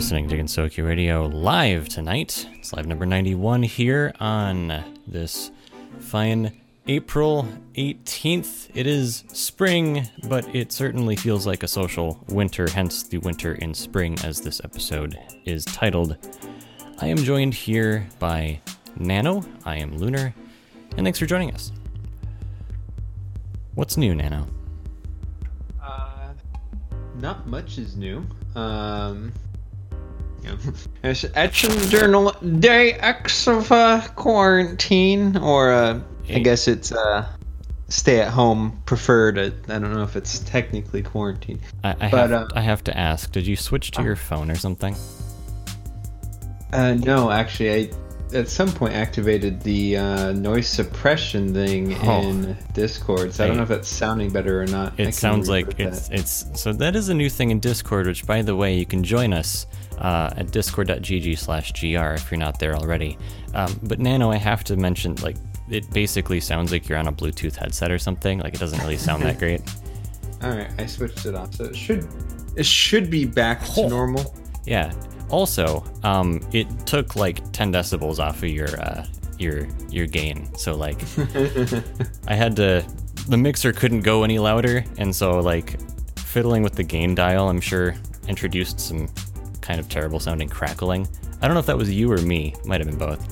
Listening to Gensokyo Radio live tonight. It's live number 91 here on this fine April 18th. It is spring, but it certainly feels like a social winter, hence the winter in spring, as this episode is titled. I am joined here by Nano. I am Lunar, and thanks for joining us. What's new, Nano? Uh, not much is new. Um, yeah. It's Etching Journal Day X of uh, quarantine, or uh, I guess it's uh, stay at home preferred. I, I don't know if it's technically quarantine. I, I, But, have, uh, I have to ask, did you switch to your phone or something? Uh, no, actually, I at some point activated the uh, noise suppression thing Oh. in Discord, so I don't know if that's sounding better or not. It sounds like it's it's so that is a new thing in Discord. Which, by the way, you can join us uh, at discord.gg slash gr if you're not there already. Um, but Nano, I have to mention, like, it basically sounds like you're on a Bluetooth headset or something. Like, it doesn't really sound that great. All right, I switched it off, so it should it should be back to Oh. normal. Yeah. Also, um, it took like 10 decibels off of your uh, your your gain. So like, I had to. The mixer couldn't go any louder, and so like, fiddling with the gain dial, I'm sure introduced some kind of terrible sounding crackling. I don't know if that was you or me. Might have been both.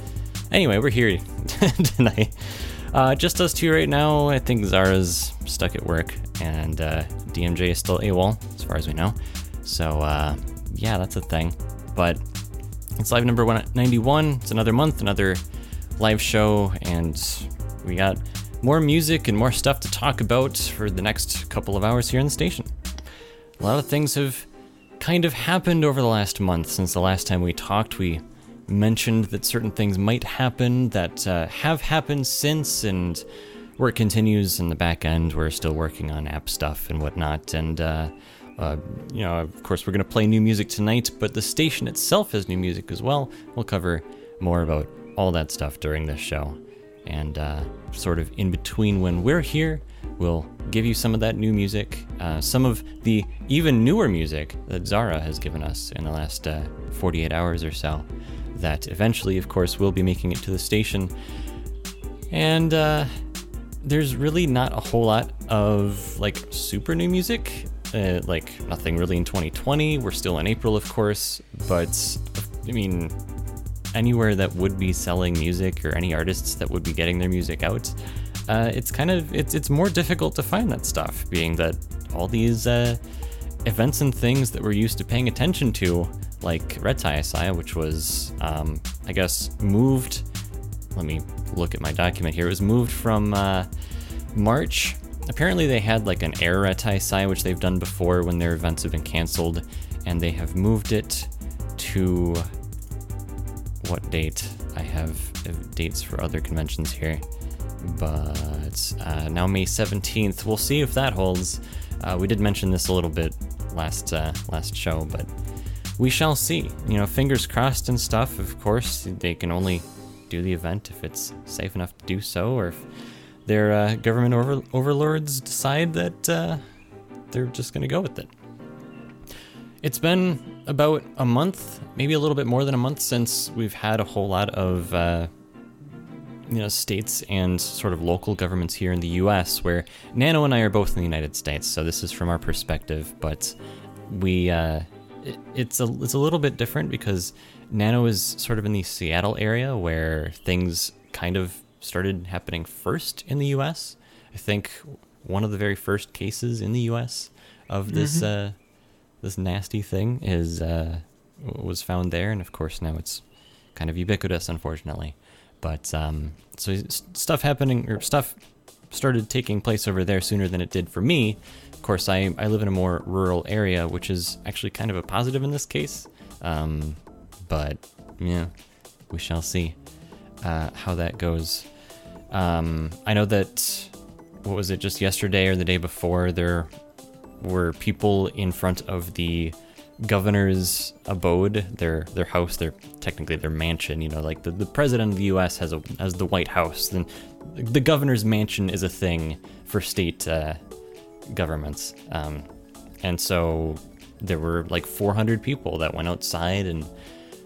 Anyway, we're here tonight. Uh, just us two right now. I think Zara's stuck at work, and uh, DMJ is still AWOL, as far as we know. So, uh, yeah, that's a thing. But it's live number 191. It's another month, another live show, and we got more music and more stuff to talk about for the next couple of hours here in the station. A lot of things have kind of happened over the last month since the last time we talked. We mentioned that certain things might happen that uh, have happened since, and work continues in the back end. We're still working on app stuff and whatnot, and uh, uh, you know, of course, we're going to play new music tonight, but the station itself has new music as well. We'll cover more about all that stuff during this show. And uh, sort of in between when we're here, we'll give you some of that new music, uh, some of the even newer music that Zara has given us in the last uh, 48 hours or so, that eventually, of course, will be making it to the station. And uh, there's really not a whole lot of like super new music. Uh, like nothing really in 2020. We're still in April, of course, but I mean, anywhere that would be selling music or any artists that would be getting their music out, uh, it's kind of it's it's more difficult to find that stuff, being that all these uh, events and things that we're used to paying attention to, like Reitaisai, which was um, I guess moved let me look at my document here. It was moved from uh, March. Apparently, they had like an air Reitaisai, which they've done before when their events have been canceled, and they have moved it to what date? I have uh, dates for other conventions here, but uh, now May 17th. We'll see if that holds. Uh, we did mention this a little bit last uh, last show, but we shall see. You know, fingers crossed and stuff. Of course, they can only do the event if it's safe enough to do so, or if their uh, government over- overlords decide that uh, they're just going to go with it. It's been about a month, maybe a little bit more than a month, since we've had a whole lot of. You know, states and sort of local governments here in the U.S. Where Nano and I are both in the United States, so this is from our perspective. But we, uh, it, it's a it's a little bit different because Nano is sort of in the Seattle area where things kind of started happening first in the U.S. I think one of the very first cases in the U.S. of this uh, this nasty thing is uh, was found there, and of course now it's kind of ubiquitous, unfortunately. But um, so stuff happening or stuff started taking place over there sooner than it did for me. Of course, I, I live in a more rural area, which is actually kind of a positive in this case. Um, but yeah, we shall see uh, how that goes. Um, I know that what was it just yesterday or the day before there were people in front of the governor's abode, their their house, their technically their mansion. You know, like the, the president of the U.S. has a has the White House. Then the governor's mansion is a thing for state uh, governments, um, and so there were like 400 people that went outside and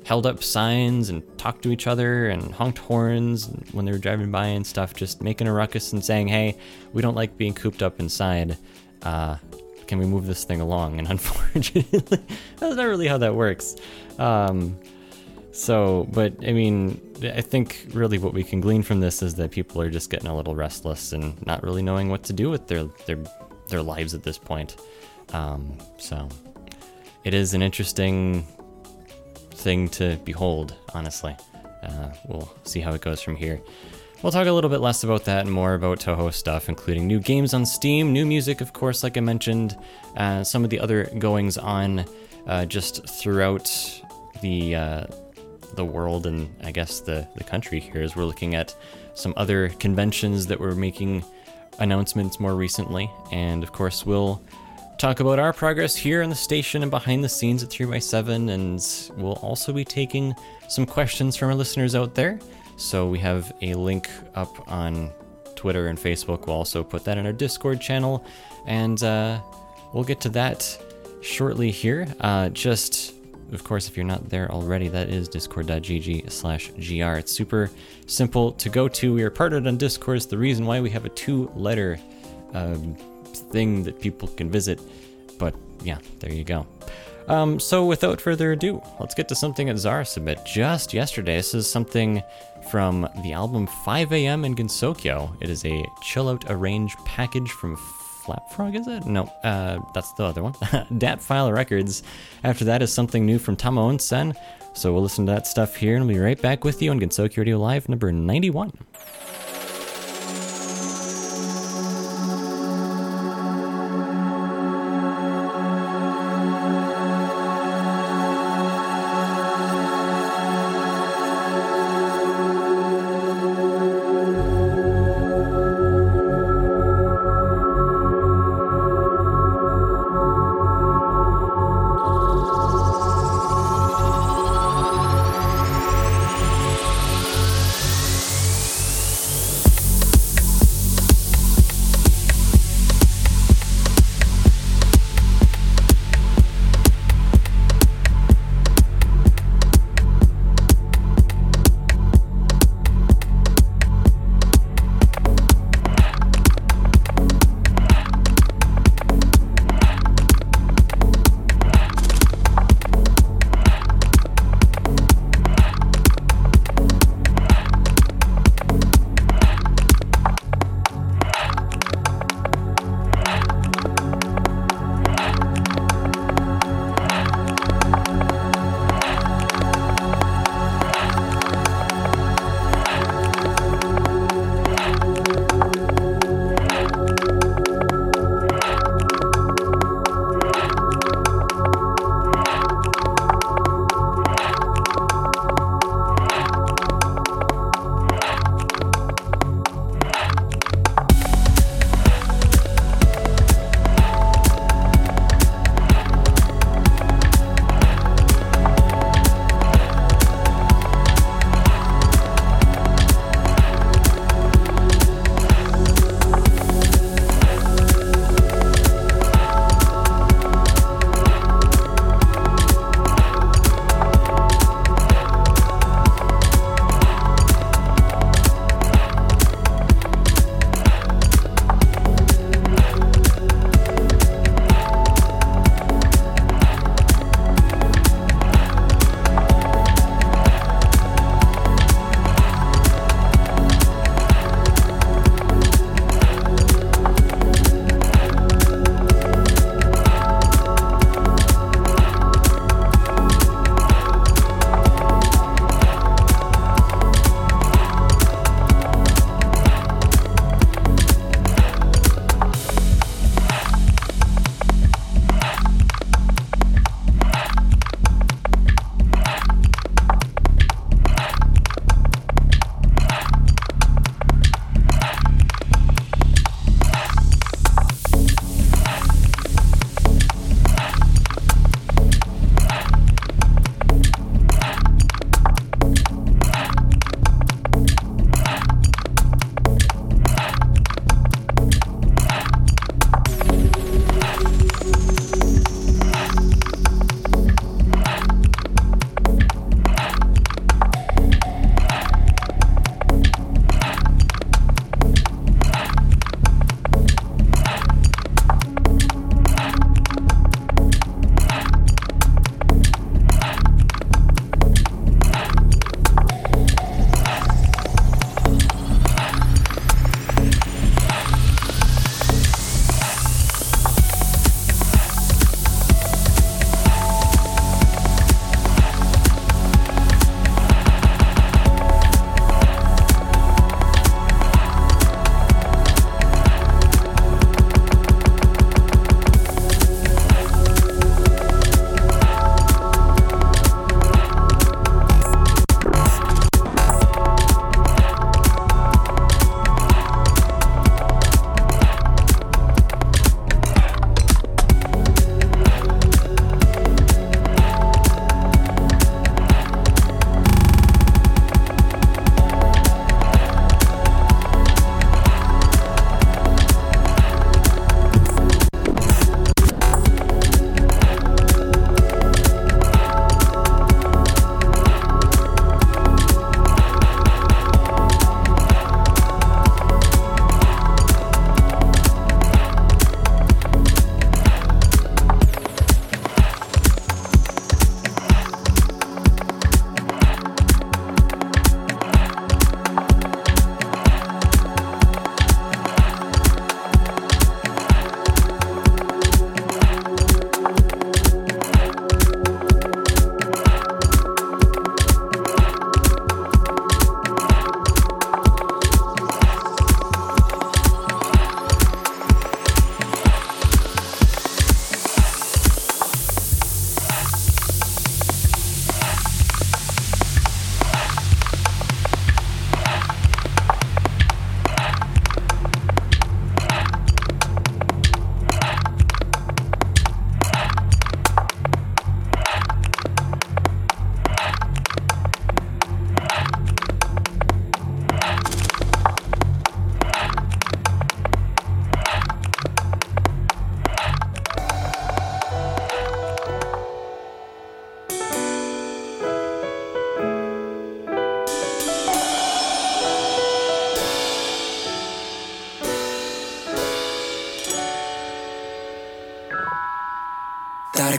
held up signs and talked to each other and honked horns when they were driving by and stuff, just making a ruckus and saying, "Hey, we don't like being cooped up inside. Uh, can we move this thing along?" And unfortunately, that's not really how that works. Um, so, but I mean, I think really what we can glean from this is that people are just getting a little restless and not really knowing what to do with their their their lives at this point. Um, so, it is an interesting thing to behold, honestly. Uh, we'll see how it goes from here. We'll talk a little bit less about that and more about Toho stuff, including new games on Steam, new music, of course, like I mentioned, uh, some of the other goings on uh, just throughout the uh, the world and I guess the the country here, as we're looking at some other conventions that were making announcements more recently, and of course, we'll talk about our progress here in the station and behind the scenes at 3x7, and we'll also be taking some questions from our listeners out there. So we have a link up on Twitter and Facebook. We'll also put that in our Discord channel, and uh, we'll get to that shortly here. Uh, just, of course, if you're not there already, that is discord.gg slash gr. It's super simple to go to. We are partnered on Discord. It's the reason why we have a two letter um, thing that people can visit. But yeah, there you go. Um, so without further ado, let's get to something that Zara submit just yesterday. This is something from the album 5 a.m. in Gensokyo. It is a chill out arrange package from Flapfrog, is it? No, uh, that's the other one. Dat File Records. After that is something new from Tama Onsen. So we'll listen to that stuff here and we'll be right back with you on Gensokyo Radio Live number 91.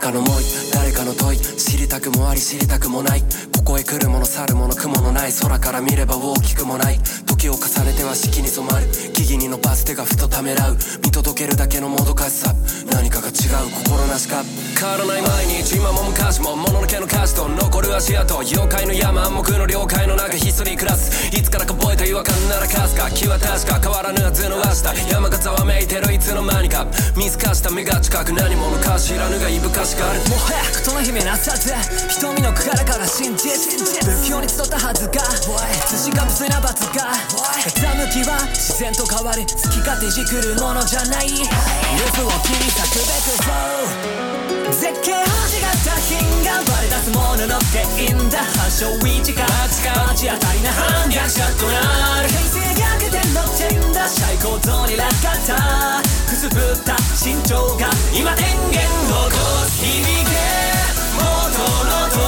かの思い誰かの問い知りたくもあり知りたくもない。ここへ来るもの去るもの雲のない空から見れば大きくもない。時を重ねては四季に染まる。木々に伸ばす手がふとためらう。見届けるだけのもどかしさ。何かが違う心なしか。変わらない毎日今も昔ももののけの歌詞と残る足跡。妖怪の山暗黙の了解の中ひっそり暮らす。いつからか覚えた違和感ならかすか。気は確か変わらぬはずの明日山がざわめいてるいつの間にか。見透かした目が近く何者か知らぬがいぶかしかある。もはやことの姫なさず瞳のからから真実不況に集ったはずが。寿司が無粋な罰が傾きは自然と変わる好き勝手じくるものじゃないループを切り裂くべく flow 絶景星型品が割れ出すものの原因だ発祥位置が街当たりな反逆者となる平成逆転の点だ最高像に落下たくすぶった身長が今電源を起こす響け元のと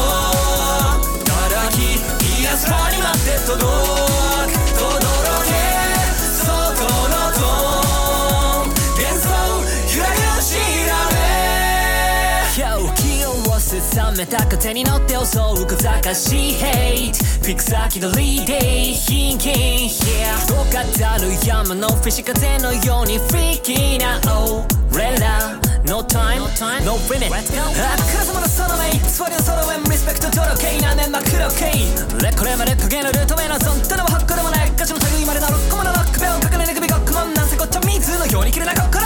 働き癒す場に待って届く冷めた風に乗って襲う小賢しいヘイトフィクサー気取りで貧金 Yeah と語る山のフィッシュ風のようにフリーキーな。俺ら No time, no limit あ風間のその目偽りのソロウェンリスペクト届けなめ真っ黒系レッコレマレットゲのルートメナゾンただもハックでもないガチの類までのロッコマのロックベを隠れぬ首ごっくもなんせこっちゃ水のように切れな心。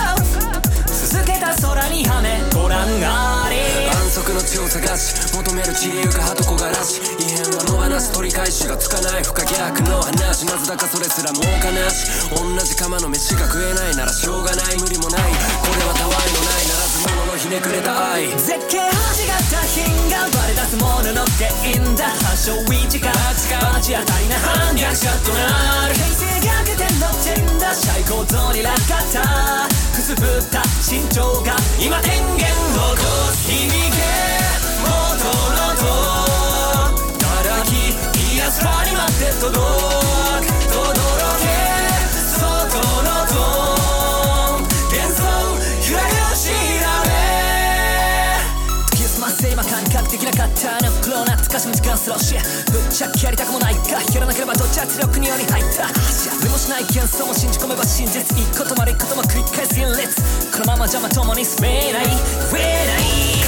続けた空にはめご覧あを探し求める散りゆく鳩木がらし異変は野放し取り返しがつかない不可逆の話なぜだかそれすらもう悲し同じ釜の飯が食えないならしょうがない無理もないこれはたわいのないならず者のひねくれた愛絶景星型品がバレ出すものの原因だ発祥位置が街当たりな反逆者となる平成逆転の点だ最高像に落下たくすぶった身長が今電源を起こす響け癒す場に待って届く轟け外のトーン幻想揺らぐ調べ時を済ませ今感覚的な型の袋なつかしむ時間スローしぶっちゃけやりたくもないか。やらなければどっち圧力により入ったでもしない幻想も信じ込めば真実一個止まる一個とも繰り返す現列このままじゃまともに進めない増えない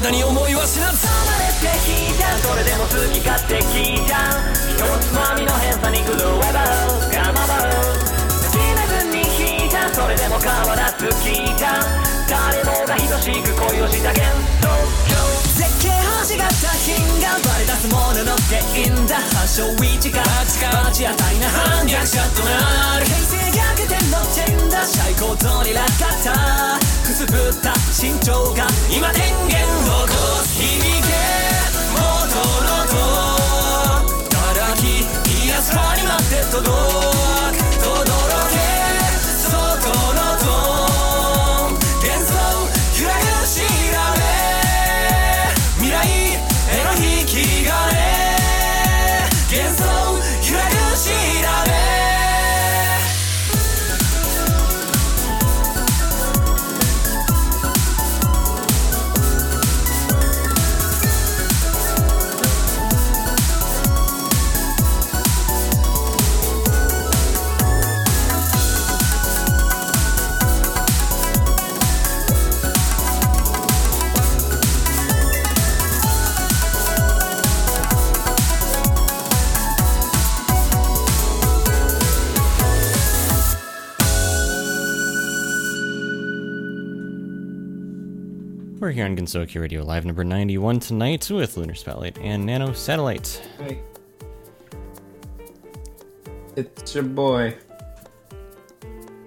らず未だに思いは知らず。まれて引いた。それでも好き勝手聞いた。一つまみの変さに狂えば我慢ば決めずに引いた。それでも変わらず聞いた。誰もが等しく恋をした幻想星型品がバレ出すものの原因だ発祥位置が街当た。りな反逆者となる平成逆転の点だ最高像に落下た。くすぶった。身長が今電源を起こす響け元のと働き癒す場に待って届く On Gensokyo Radio Live number 91 tonight with Lunar Spotlight and Nano Satellite. Hey. It's your boy.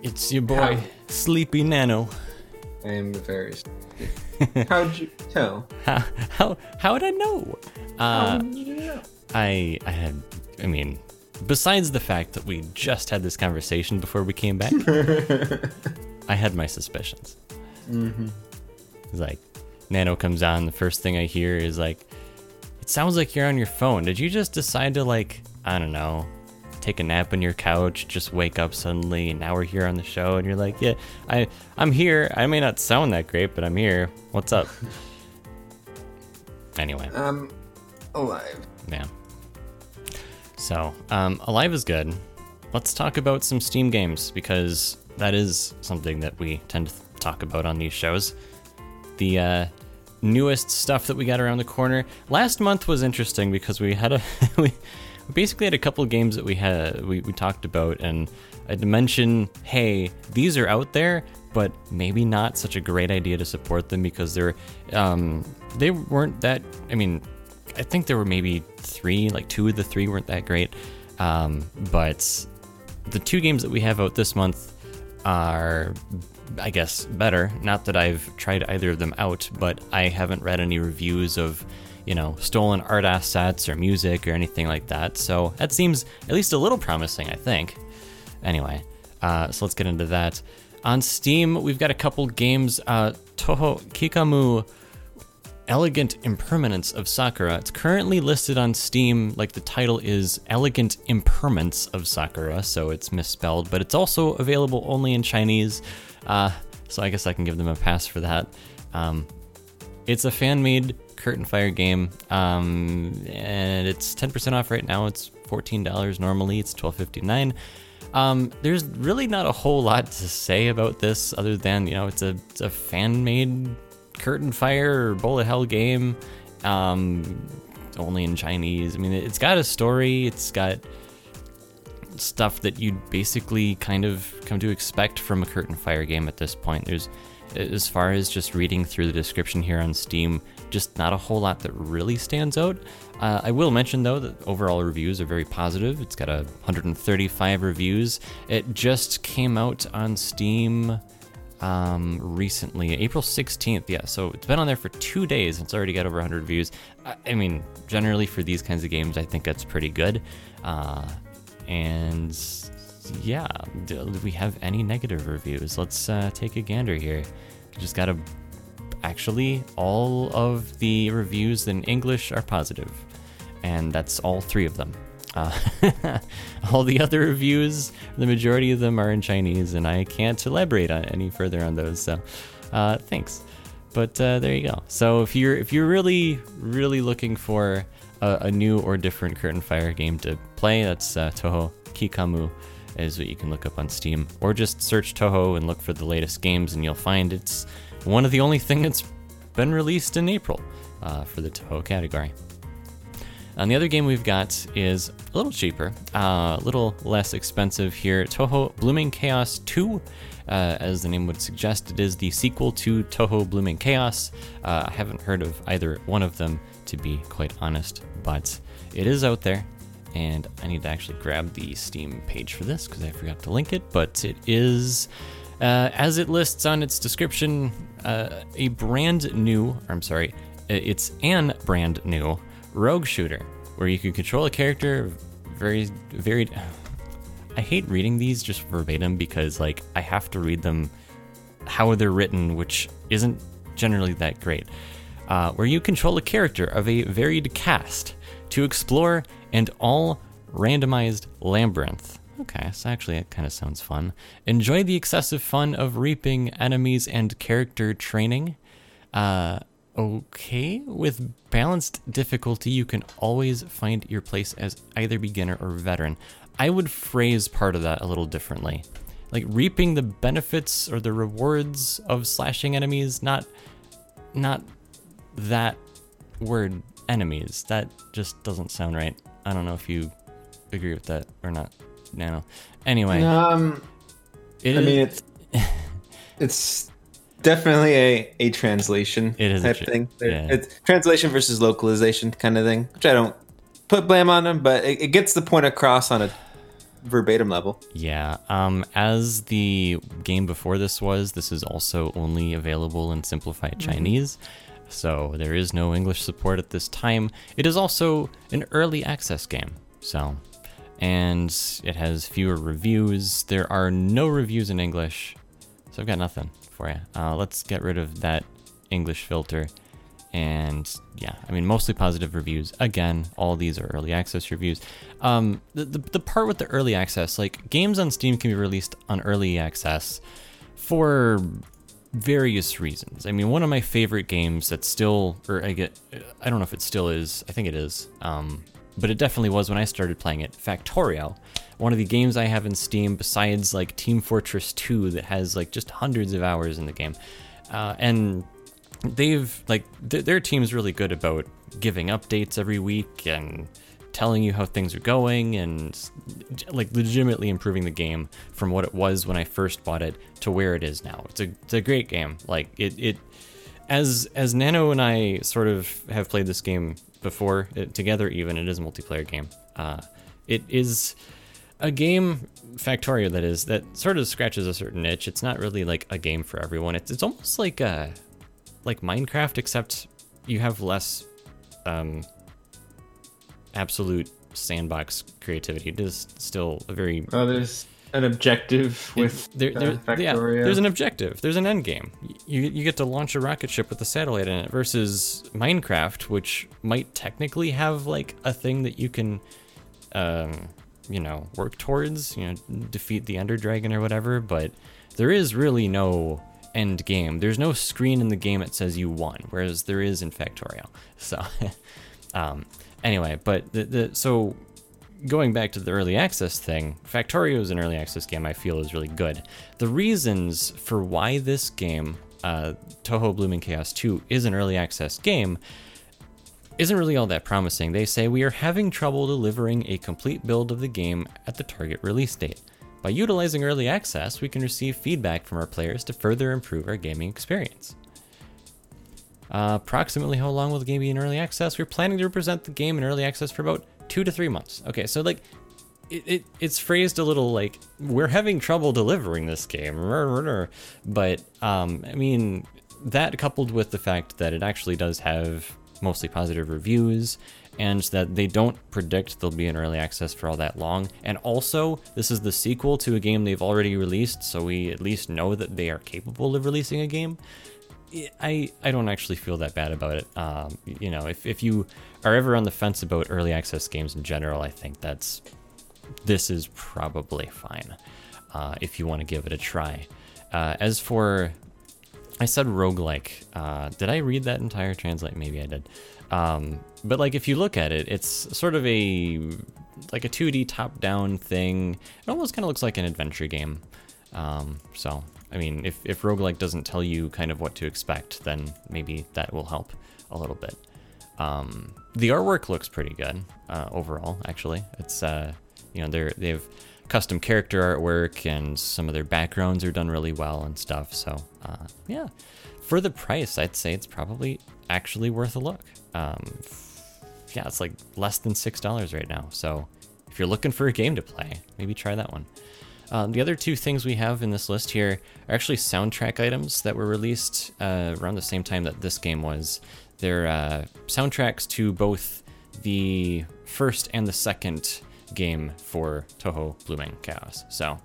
It's your boy, How? Sleepy Nano. I am very sleepy. How'd you tell? How, how, how would I know? Uh, How'd you know? I, I had, I mean, besides the fact that we just had this conversation before we came back, I had my suspicions. Mm-hmm. Like, Nano comes on, the first thing I hear is like, "It sounds like you're on your phone. Did you just decide to like, I don't know, take a nap on your couch, just wake up suddenly, and now we're here on the show?" And you're like, "Yeah, I I'm here. I may not sound that great, but I'm here. What's up?" anyway, Um, alive. yeah. So, um, Alive is good. Let's talk about some Steam games because that is something that we tend to talk about on these shows. The uh, newest stuff that we got around the corner. Last month was interesting because we had a we basically had a couple games that we had we, we talked about and I had to mention, hey, these are out there, but maybe not such a great idea to support them because they're um, they weren't that. I mean, I think there were maybe three, like two of the three weren't that great. Um, but the two games that we have out this month are, I guess, better. Not that I've tried either of them out, but I haven't read any reviews of, you know, stolen art assets or music or anything like that. So that seems at least a little promising, I think. Anyway, uh, so let's get into that. On Steam, we've got a couple games. Uh, Toho Kikamu Elegant Impermanence of Sakura. It's currently listed on Steam, like the title is Elegant Impermanence of Sakura, so it's misspelled, but it's also available only in Chinese, uh, so I guess I can give them a pass for that. Um, it's a fan made curtain fire game, um, and it's 10% off right now. It's $14 normally, it's $12.59. Um, there's really not a whole lot to say about this other than, you know, it's a, it's a fan made curtain fire or bullet hell game um only in chinese i mean it's got a story it's got stuff that you'd basically kind of come to expect from a curtain fire game at this point there's as far as just reading through the description here on steam just not a whole lot that really stands out uh, i will mention though that overall reviews are very positive it's got a 135 reviews it just came out on steam um, recently, April 16th. Yeah, so it's been on there for two days. It's already got over 100 views. I, I mean, generally for these kinds of games, I think that's pretty good. Uh, and yeah, do we have any negative reviews? Let's uh, take a gander here. Just gotta. Actually, all of the reviews in English are positive, and that's all three of them. Uh, all the other reviews, the majority of them are in Chinese, and I can't elaborate on any further on those. So, uh, thanks. But uh, there you go. So if you're if you're really really looking for a, a new or different Curtain Fire game to play, that's uh, Toho Kikamu is what you can look up on Steam, or just search Toho and look for the latest games, and you'll find it's one of the only thing that's been released in April uh, for the Toho category. And the other game we've got is a little cheaper, uh, a little less expensive here. Toho Blooming Chaos 2. Uh, as the name would suggest, it is the sequel to Toho Blooming Chaos. Uh, I haven't heard of either one of them, to be quite honest, but it is out there. And I need to actually grab the Steam page for this because I forgot to link it. But it is, uh, as it lists on its description, uh, a brand new, I'm sorry, it's an brand new rogue shooter where you can control a character very very I hate reading these just verbatim because like I have to read them how they're written which isn't generally that great uh, where you control a character of a varied cast to explore and all randomized labyrinth okay so actually it kind of sounds fun enjoy the excessive fun of reaping enemies and character training uh, okay. With balanced difficulty, you can always find your place as either beginner or veteran. I would phrase part of that a little differently. Like reaping the benefits or the rewards of slashing enemies, not not that word enemies. That just doesn't sound right. I don't know if you agree with that or not. Nano. Anyway, Um, it I is- mean, it's it's definitely a, a translation It is a type tra- thing. Yeah. It's translation versus localization kind of thing, which I don't put blame on them, but it, it gets the point across on a verbatim level. Yeah, um, as the game before this was, this is also only available in simplified Chinese, so there is no English support at this time. It is also an early access game, so, and it has fewer reviews. There are no reviews in English, so I've got nothing for you. Uh, let's get rid of that English filter. And yeah, I mean, mostly positive reviews. Again, all these are early access reviews. Um, the, the, the part with the early access, like games on Steam can be released on early access for various reasons. I mean, one of my favorite games that still, or I get, I don't know if it still is. I think it is. Um, but it definitely was when I started playing it. Factorio, one of the games I have in Steam besides like Team Fortress 2 that has like just hundreds of hours in the game. Uh, and they've like th- their team's really good about giving updates every week and telling you how things are going and like legitimately improving the game from what it was when I first bought it to where it is now. It's a it's a great game. Like it it as as Nano and I sort of have played this game before it, together even it is a multiplayer game. Uh, it is a game Factorio that is that sort of scratches a certain niche. It's not really like a game for everyone. It's it's almost like a like Minecraft except you have less um, absolute sandbox creativity. It is still a very Oh, there's an objective with there, uh, there, yeah, there's an objective. There's an end game. You you get to launch a rocket ship with a satellite in it versus Minecraft, which might technically have like a thing that you can, um, you know, work towards. You know, defeat the Ender Dragon or whatever. But there is really no end game. There's no screen in the game that says you won, whereas there is in Factorio. So, um, anyway, but the, the so going back to the early access thing, Factorio is an early access game I feel is really good. The reasons for why this game, uh, Toho Blooming Chaos 2, is an early access game isn't really all that promising. They say we are having trouble delivering a complete build of the game at the target release date. By utilizing early access, we can receive feedback from our players to further improve our gaming experience. Uh, approximately how long will the game be in early access? We're planning to represent the game in early access for about two to three months. Okay, so like, it, it it's phrased a little like we're having trouble delivering this game, but um, I mean that coupled with the fact that it actually does have mostly positive reviews and that they don't predict they'll be in early access for all that long. And also, this is the sequel to a game they've already released, so we at least know that they are capable of releasing a game. I I don't actually feel that bad about it. Um, you know, if if you are ever on the fence about early access games in general, I think that's this is probably fine uh, if you want to give it a try. Uh, as for I said roguelike. Uh, did I read that entire translate? Maybe I did. Um, but like if you look at it, it's sort of a like a 2D top-down thing. It almost kind of looks like an adventure game. Um, so I mean, if if roguelike doesn't tell you kind of what to expect, then maybe that will help a little bit. Um, the artwork looks pretty good uh, overall. Actually, it's uh, you know they're they have custom character artwork and some of their backgrounds are done really well and stuff. So uh, yeah, for the price, I'd say it's probably actually worth a look. Um, yeah, it's like less than six dollars right now. So if you're looking for a game to play, maybe try that one. Um, the other two things we have in this list here are actually soundtrack items that were released uh, around the same time that this game was. They're uh, soundtracks to both the first and the second game for Toho Blooming Chaos. So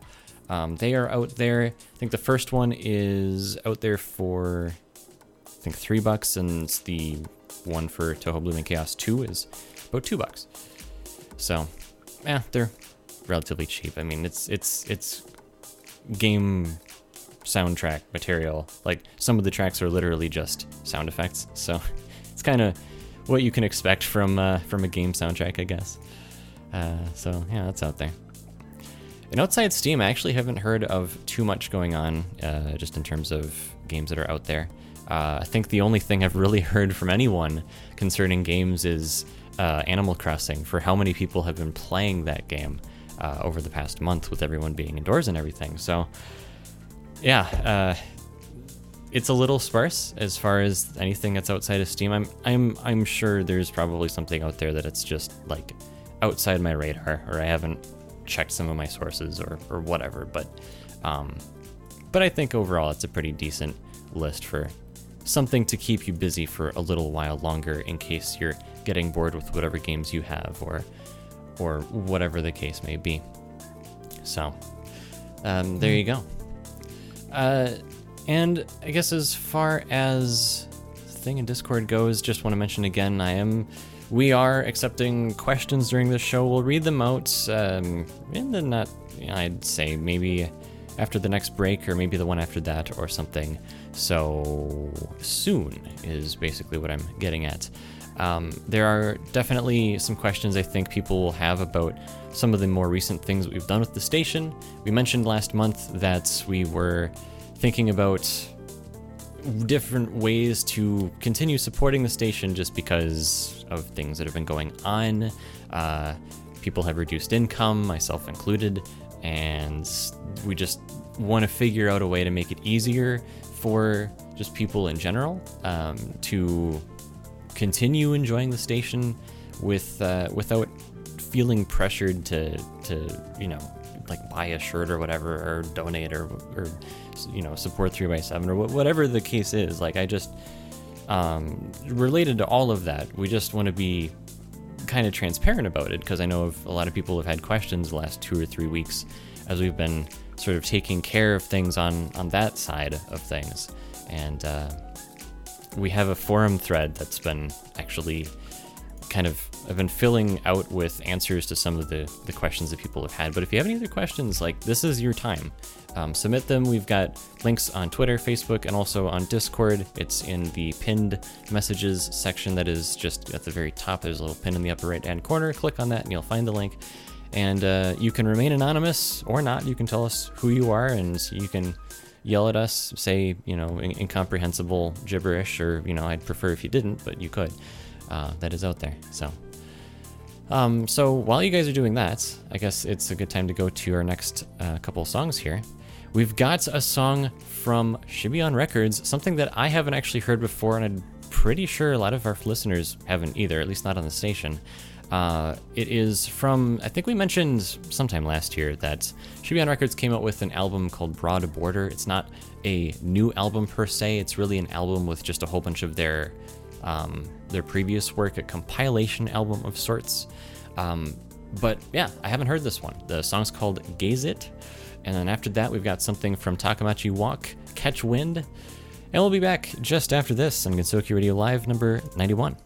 um, they are out there. I think the first one is out there for I think three bucks, and the one for Toho Blooming Chaos 2 is about two bucks. So, yeah, they're relatively cheap. I mean, it's it's it's game soundtrack material. Like some of the tracks are literally just sound effects. So it's kind of what you can expect from uh, from a game soundtrack, I guess. Uh, so yeah, that's out there. And outside Steam, I actually haven't heard of too much going on, uh, just in terms of games that are out there. Uh, I think the only thing I've really heard from anyone concerning games is uh, Animal Crossing, for how many people have been playing that game uh, over the past month with everyone being indoors and everything. So, yeah, uh, it's a little sparse as far as anything that's outside of Steam. I'm I'm I'm sure there's probably something out there that it's just like outside my radar, or I haven't checked some of my sources or or whatever. But um, but I think overall it's a pretty decent list for something to keep you busy for a little while longer in case you're getting bored with whatever games you have or or whatever the case may be. So um, there you go. Uh, and I guess as far as thing in Discord goes, just want to mention again, I am, we are accepting questions during the show. We'll read them out um, in the not, I'd say maybe after the next break or maybe the one after that or something. So soon is basically what I'm getting at. Um, there are definitely some questions I think people will have about some of the more recent things that we've done with the station. We mentioned last month that we were thinking about different ways to continue supporting the station just because of things that have been going on. Uh, people have reduced income, myself included, and we just want to figure out a way to make it easier for just people in general um, to continue enjoying the station with uh, without feeling pressured to to you know like buy a shirt or whatever or donate or or you know support 3 by 7 or whatever the case is. Like i just um, related to all of that we just want to be kind of transparent about it because i know a lot of people have had questions the last two or three weeks as we've been sort of taking care of things on on that side of things. And uh, we have a forum thread that's been actually kind of I've been filling out with answers to some of the, the questions that people have had. But if you have any other questions, like this is your time. Um, submit them. We've got links on Twitter, Facebook, and also on Discord. It's in the pinned messages section that is just at the very top. There's a little pin in the upper right hand corner. Click on that and you'll find the link. And uh, you can remain anonymous or not. You can tell us who you are and you can yell at us, say, you know, in- incomprehensible gibberish, or, you know, I'd prefer if you didn't, but you could. Uh, that is out there. So, um, so while you guys are doing that, I guess it's a good time to go to our next uh, couple songs here. We've got a song from Shibayan Records, something that I haven't actually heard before, and I'm pretty sure a lot of our listeners haven't either, at least not on the station. Uh, it is from, I think we mentioned sometime last year that Shibayan Records came out with an album called Broad Border. It's not a new album per se, it's really an album with just a whole bunch of their um, their previous work, a compilation album of sorts. Um, but yeah, I haven't heard this one. The song's called Gaze It. And then after that, we've got something from Takamachi Walk, Catch Wind. And we'll be back just after this on Gensokyo Radio Live number 91.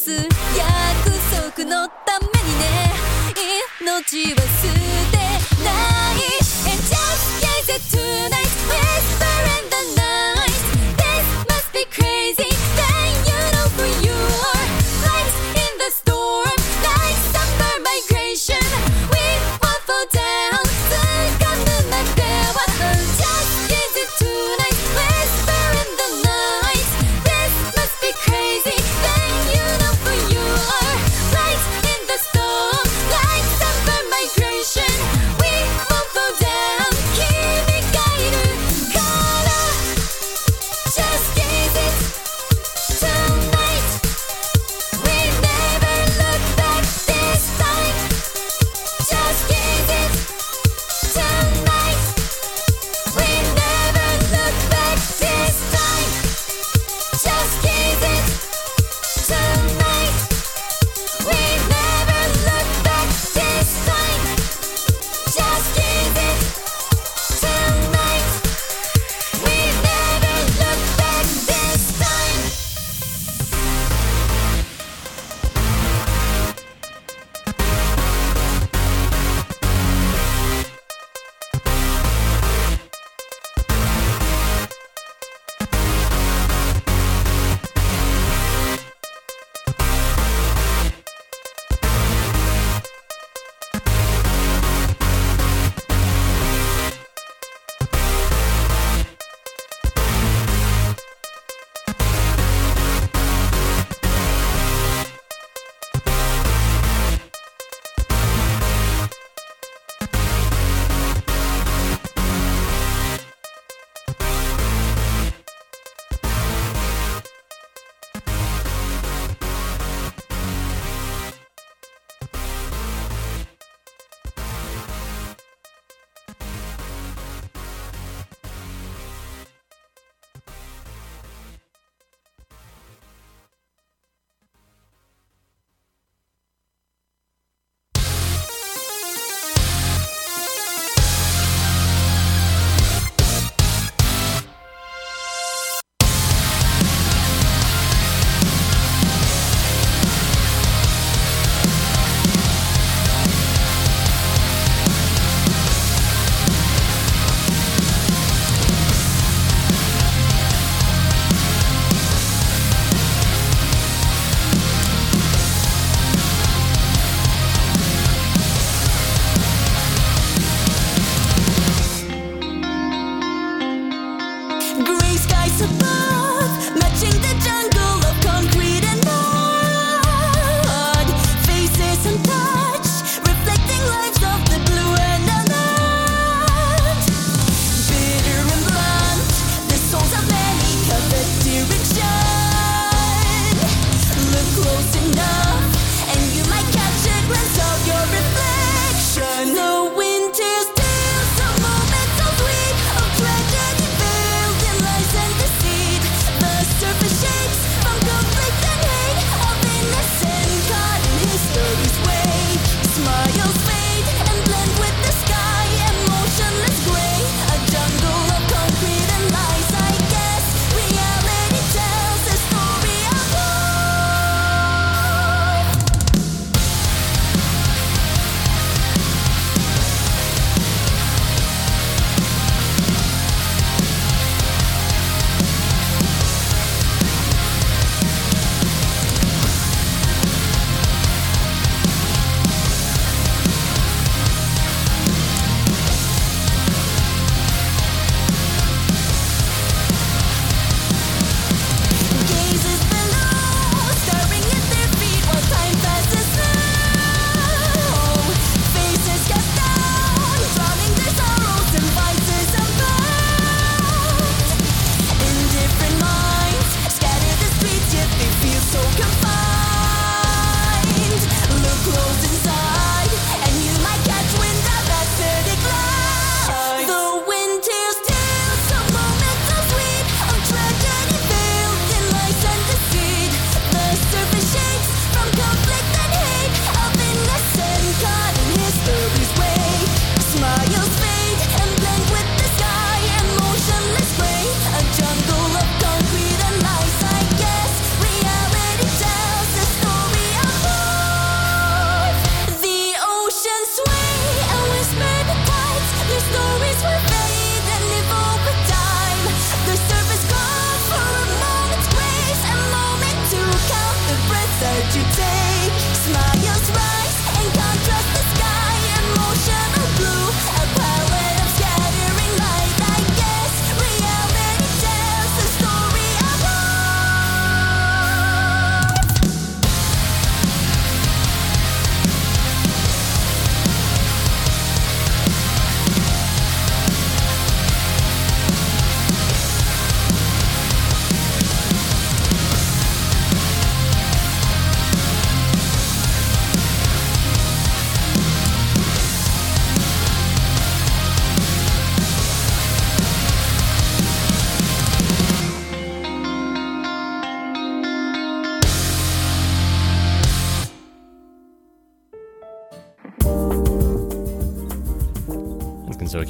す約束のためにね命は捨てない And just gaze at tonight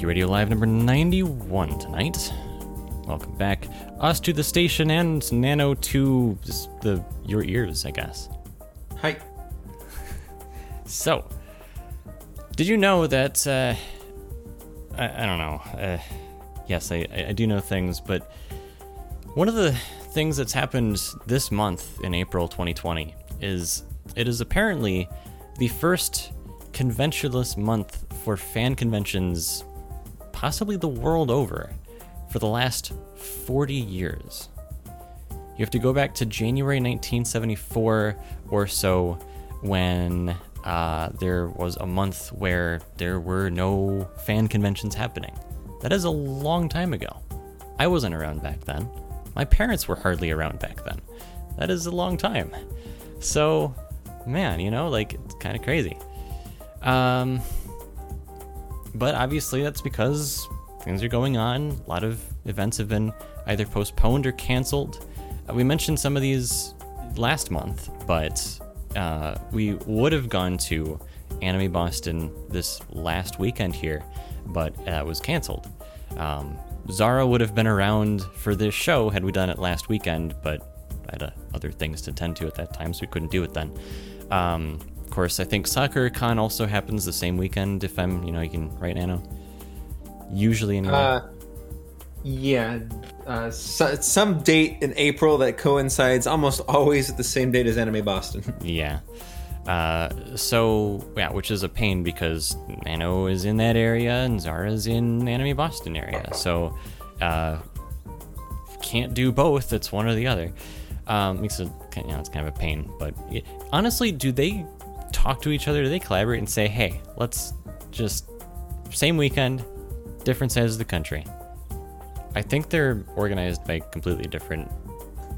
Radio Live number 91 tonight. Welcome back. Us to the station and Nano to the your ears, I guess. Hi. So, did you know that? Uh, I, I don't know. Uh, yes, I, I do know things, but one of the things that's happened this month in April 2020 is it is apparently the first conventionless month for fan conventions, possibly the world over, for the last 40 years. You have to go back to January 1974 or so when uh, there was a month where there were no fan conventions happening. That is a long time ago. I wasn't around back then. My parents were hardly around back then. That is a long time. So, man, you know, like, it's kind of crazy. Um, but obviously, that's because things are going on. A lot of events have been either postponed or canceled. Uh, we mentioned some of these last month, but uh, we would have gone to Anime Boston this last weekend here, but uh, was canceled. Um, Zara would have been around for this show had we done it last weekend, but I had uh, other things to tend to at that time, so we couldn't do it then. Um, of course, I think Sakura Con also happens the same weekend. If I'm, you know, you can write Nano. Usually, anyway. Uh, yeah, uh, so, some date in April that coincides almost always at the same date as Anime Boston. Yeah. Uh, so yeah, which is a pain because Nano is in that area and Zara's in Anime Boston area. So uh, can't do both. It's one or the other. Um, makes it you know it's kind of a pain. But it, honestly, do they talk to each other? Do they collaborate and say, "Hey, let's just same weekend, different sides of the country"? I think they're organized by completely different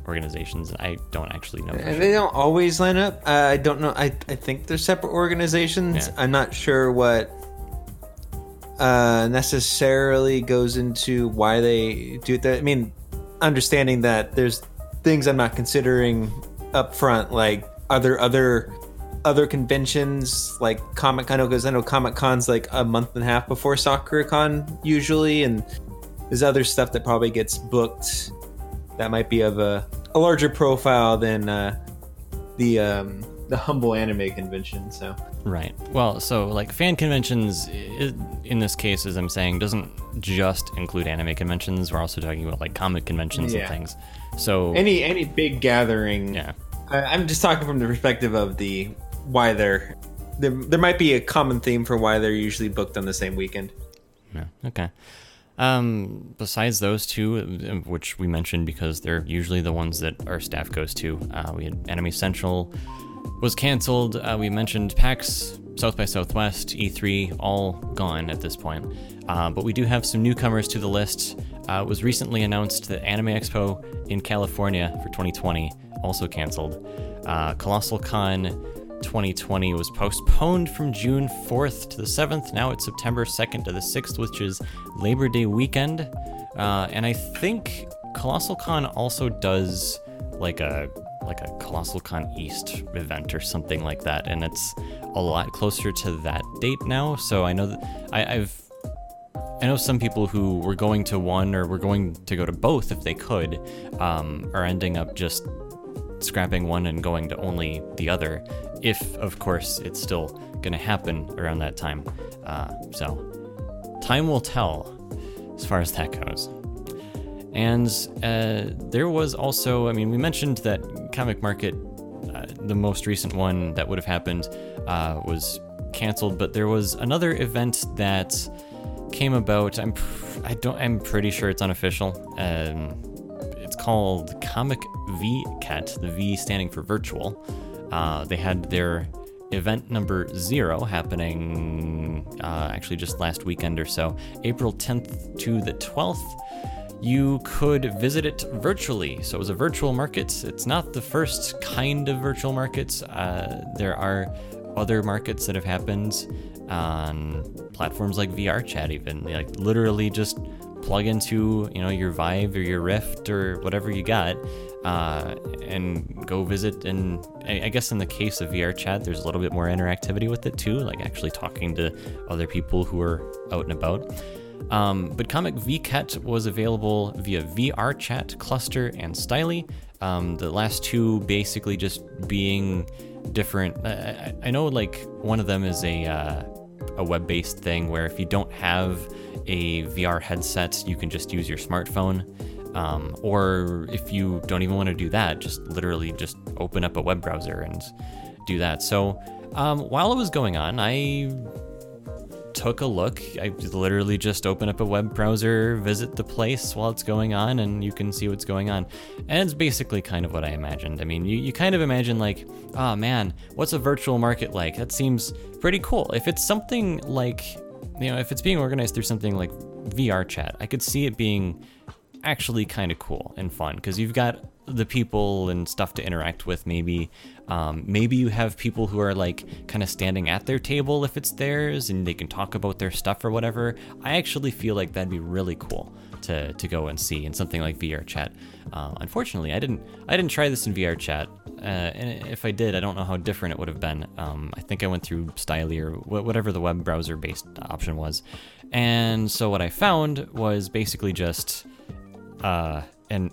organizations, and I don't actually know. sure. they don't always line up. Uh, I don't know. I, I think they're separate organizations. Yeah. I'm not sure what uh, necessarily goes into why they do that. I mean, understanding that there's things I'm not considering up front, like are there other other conventions like Comic Con? Because I know Comic Con's like a month and a half before Sakura Con usually, and there's other stuff that probably gets booked that might be of a, a larger profile than uh, the um, the humble anime convention. So Right. Well, so like fan conventions, in this case, as I'm saying, doesn't just include anime conventions. We're also talking about like comic conventions Yeah. and things. So any any big gathering, yeah, I, I'm just talking from the perspective of the why they're there. There might be a common theme for why they're usually booked on the same weekend. yeah, okay. Um, besides those two, uh, which we mentioned because they're usually the ones that our staff goes to, uh, we had Anime Central was canceled. Uh, we mentioned PAX, South by Southwest, E3, all gone at this point. Uh, but we do have some newcomers to the list. Uh, it was recently announced that Anime Expo in California for 2020 also canceled. Uh, Colossal Con 2020 was postponed from June 4th to the 7th. Now it's September 2nd to the 6th, which is Labor Day weekend. Uh, and I think Colossal Con also does like a like a Colossal Con East event or something like that, and it's a lot closer to that date now. So I know that I, I've I know some people who were going to one or were going to go to both if they could, um, are ending up just scrapping one and going to only the other, if of course it's still going to happen around that time. Uh, so time will tell as far as that goes. And uh, there was also, I mean, we mentioned that Comic Market, uh, the most recent one that would have happened, uh, was canceled. But there was another event that came about. I'm, pr- I don't, I'm pretty sure it's unofficial. Um, it's called Comic Vket. The V standing for virtual. Uh, they had their event number zero happening uh, actually just last weekend or so, April 10th to the 12th you could visit it virtually. So it was a virtual market. It's not the first kind of virtual markets. Uh, there are other markets that have happened on platforms like VR Chat, even like literally just plug into you know your Vive or your Rift or whatever you got, uh, and go visit. And I guess in the case of VR chat, there's a little bit more interactivity with it too, like actually talking to other people who are out and about. Um, but Comic Vket was available via VR Chat, Cluster, and Styly. Um, the last two basically just being different. I, I- I know like one of them is a uh, a web-based thing where if you don't have a VR headset, you can just use your smartphone. Um, or if you don't even want to do that, just literally just open up a web browser and do that. So um, while it was going on, I took a look. I literally just open up a web browser, visit the place while it's going on, and you can see what's going on. And it's basically kind of what I imagined. I mean, you, you kind of imagine, like, oh man, what's a virtual market like? That seems pretty cool. If it's something like, you know, if it's being organized through something like VR chat, I could see it being actually kind of cool and fun because you've got the people and stuff to interact with maybe um, maybe you have people who are like kind of standing at their table if it's theirs and they can talk about their stuff or whatever. I actually feel like that'd be really cool to, to go and see in something like vr chat. Uh, unfortunately i didn't i didn't try this in vr chat uh, and if i did i don't know how different it would have been. Um, i think i went through styly or wh- whatever the web browser based option was. And so what i found was basically just uh, an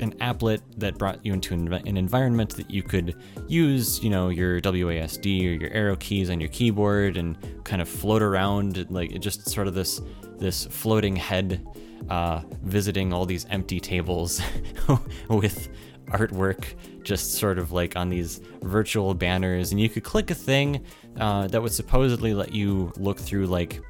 an applet that brought you into an, environment that you could use, you know, your WASD or your arrow keys on your keyboard and kind of float around, like just sort of this this floating head uh, visiting all these empty tables with artwork just sort of like on these virtual banners. And you could click a thing uh, that would supposedly let you look through like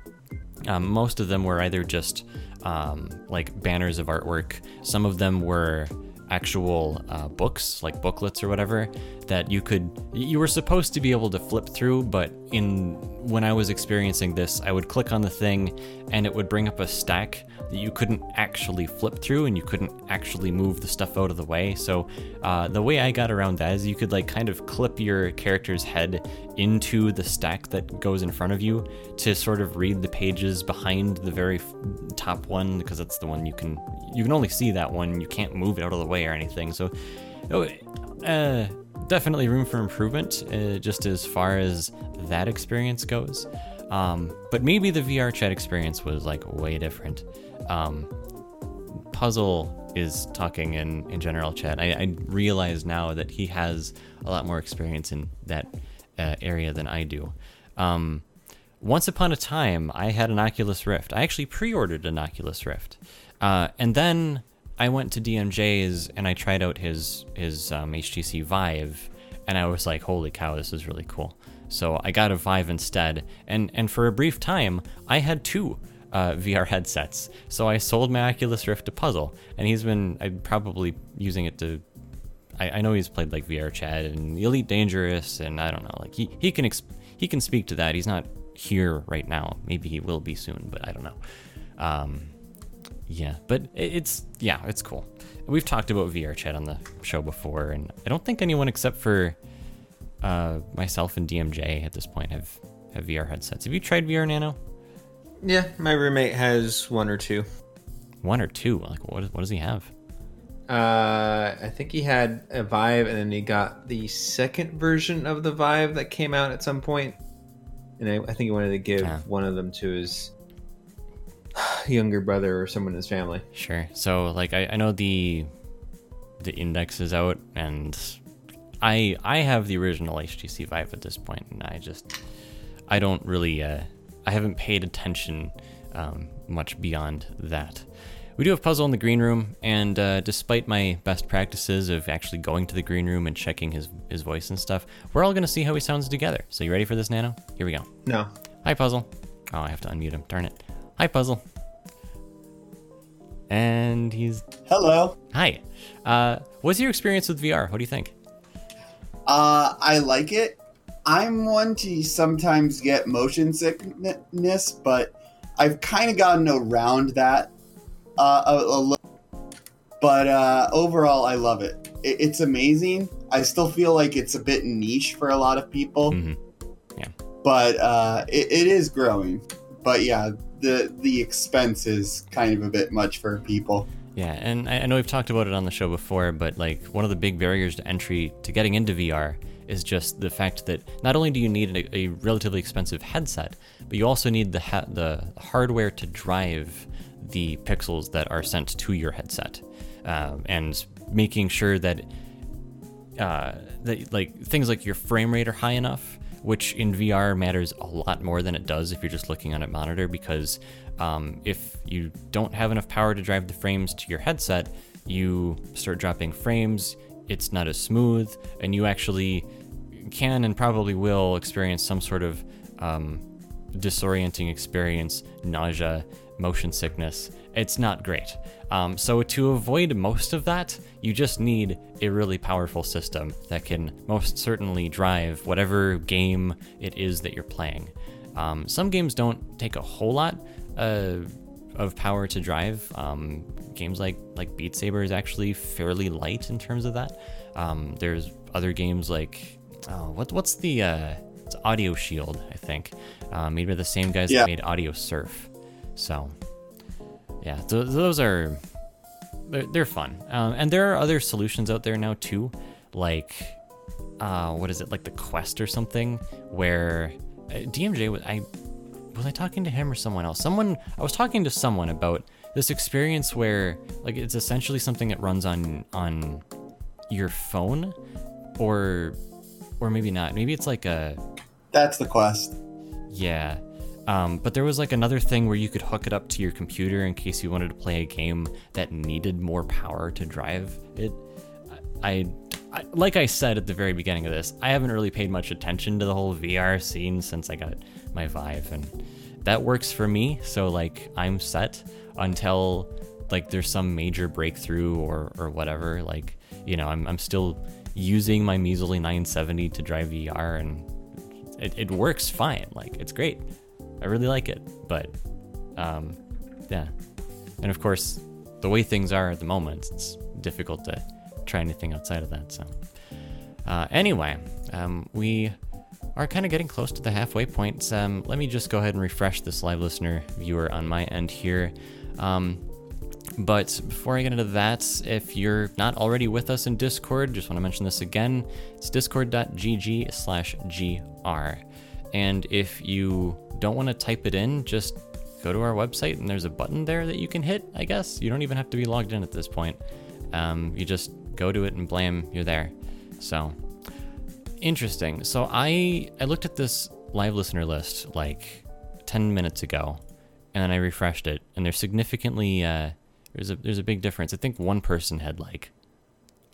um, most of them were either just um, like banners of artwork. Some of them were actual uh, books, like booklets or whatever, that you could you were supposed to be able to flip through. But in when I was experiencing this, I would click on the thing, and it would bring up a stack that you couldn't actually flip through, and you couldn't actually move the stuff out of the way. So uh, the way I got around that is you could like kind of clip your character's head into the stack that goes in front of you to sort of read the pages behind the very top one because that's the one you can you can only see that one. You can't move it out of the way or anything. So oh, uh, definitely room for improvement uh, just as far as that experience goes. Um, but maybe the vr chat experience was like way different um, Puzzle is talking in, in general chat. I, I realize now that he has a lot more experience in that uh, area than I do. Um, once upon a time, I had an Oculus Rift. I actually pre ordered an Oculus Rift. Uh, and then I went to DMJ's and I tried out his, his um, HTC Vive, and I was like, holy cow, this is really cool. So I got a Vive instead. And, and for a brief time, I had two uh, VR headsets. So I sold my Oculus Rift to Puzzle, and he's been I'm probably using it to. I, I know he's played like VR Chat and Elite Dangerous, and I don't know. Like he he can exp- he can speak to that. He's not here right now. Maybe he will be soon, but I don't know. Um, yeah, but it- it's yeah, it's cool. We've talked about VR Chat on the show before, and I don't think anyone except for uh, myself and DMJ at this point have have VR headsets. Have you tried VR Nano? Yeah, my roommate has one or two. One or two? Like what? What does he have? Uh, I think he had a Vive, and then he got the second version of the Vive that came out at some point. And I, I think he wanted to give Yeah. one of them to his younger brother or someone in his family. Sure. So like I, I know the the index is out and I I have the original HTC Vive at this point and I just I don't really uh I haven't paid attention um, much beyond that. We do have puzzle in the green room, and uh, despite my best practices of actually going to the green room and checking his his voice and stuff, we're all gonna see how he sounds together. So you ready for this, Nano? Here we go. No, Hi, Puzzle. Oh, I have to unmute him. Darn it. Hi, Puzzle. And he's Hello. hi. Uh, what's your experience with VR? What do you think? Uh, I like it. I'm one to sometimes get motion sickness, but I've kind of gotten around that uh, a, a little. But uh, overall, I love it. it. It's amazing. I still feel like it's a bit niche for a lot of people, Mhm. Yeah. but uh, it, it is growing. But yeah, the the expense is kind of a bit much for people. Yeah, and I I know we've talked about it on the show before, but like one of the big barriers to entry to getting into VR is just the fact that not only do you need a, a relatively expensive headset, but you also need the ha- the hardware to drive the pixels that are sent to your headset, um, and making sure that uh, that like things like your frame rate are high enough, which in VR matters a lot more than it does if you're just looking on a monitor. Because um, if you don't have enough power to drive the frames to your headset, you start dropping frames. It's not as smooth, and you actually can and probably will experience some sort of um, disorienting experience, nausea, motion sickness. It's not great. Um, so, to avoid most of that, you just need a really powerful system that can most certainly drive whatever game it is that you're playing. Um, some games don't take a whole lot uh, of power to drive. Um, games like like Beat Saber is actually fairly light in terms of that. Um, there's other games like oh, what what's the uh, it's Audio Shield, I think, uh, made by the same guys Yeah. that made Audio Surf. So yeah, th- those are they're, they're fun, um, and there are other solutions out there now too, like uh, what is it like the Quest or something, where uh, DMJ was I was I talking to him or someone else? Someone I was talking to someone about this experience where like it's essentially something that runs on on your phone, or or maybe not. Maybe it's like a That's the quest. yeah. Um, but there was like another thing where you could hook it up to your computer in case you wanted to play a game that needed more power to drive it. I, I, like I said at the very beginning of this, I haven't really paid much attention to the whole VR scene since I got my Vive, and that works for me. So like I'm set until like there's some major breakthrough or or whatever. Like you know, I'm I'm still using my measly 970 to drive VR and it, it works fine. Like it's great. I really like it. But um, yeah, and of course, the way things are at the moment, it's difficult to try anything outside of that. So uh, anyway, um, we are kind of getting close to the halfway point. Um, let me just go ahead and refresh this live listener viewer on my end here. Um, but before I get into that, if you're not already with us in Discord, just want to mention this again. It's discord.gg slash gr. And if you don't want to type it in, just go to our website and there's a button there that you can hit, I guess. You don't even have to be logged in at this point. Um, you just go to it and blam, you're there. So interesting. So I I looked at this live listener list like 10 minutes ago and then I refreshed it and there's significantly uh there's a there's a big difference. I think one person had like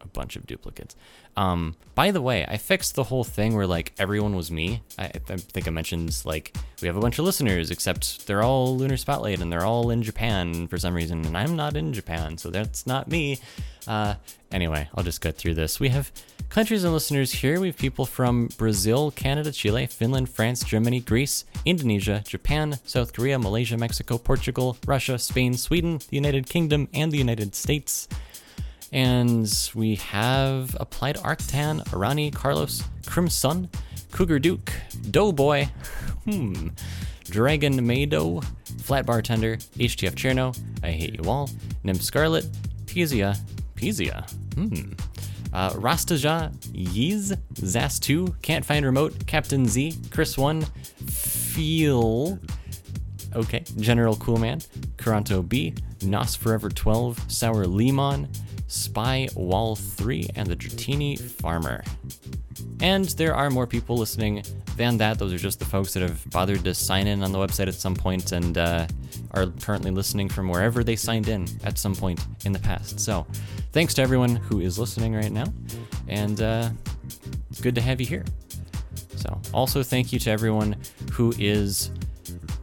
a bunch of duplicates. Um, by the way, I fixed the whole thing where like everyone was me. I, I think I mentioned like we have a bunch of listeners, except they're all Lunar Spotlight and they're all in Japan for some reason, and I'm not in Japan, so that's not me. Uh, anyway, I'll just get through this. We have countries and listeners here. We have people from Brazil, Canada, Chile, Finland, France, Germany, Greece, Indonesia, Japan, South Korea, Malaysia, Mexico, Portugal, Russia, Spain, Sweden, the United Kingdom, and the United States. And we have Applied Arctan, Arani, Carlos, Crimson, Cougar Duke, Doughboy, hmm, Dragon Mado, Flat Bartender, HTF Cherno, I Hate You All, Nymph Scarlet, Pizia, Pizia, hmm, uh, Rastaja, Yeez, Zas2, Can't Find Remote, Captain Z, Chris1, Feel, Okay, General Coolman, Caranto B, Nos Forever 12, Sour Lemon, Spy Wall 3, and the Dratini Farmer. And there are more people listening than that. Those are just the folks that have bothered to sign in on the website at some point and uh, are currently listening from wherever they signed in at some point in the past. So, thanks to everyone who is listening right now, and uh, it's good to have you here. So, also thank you to everyone who is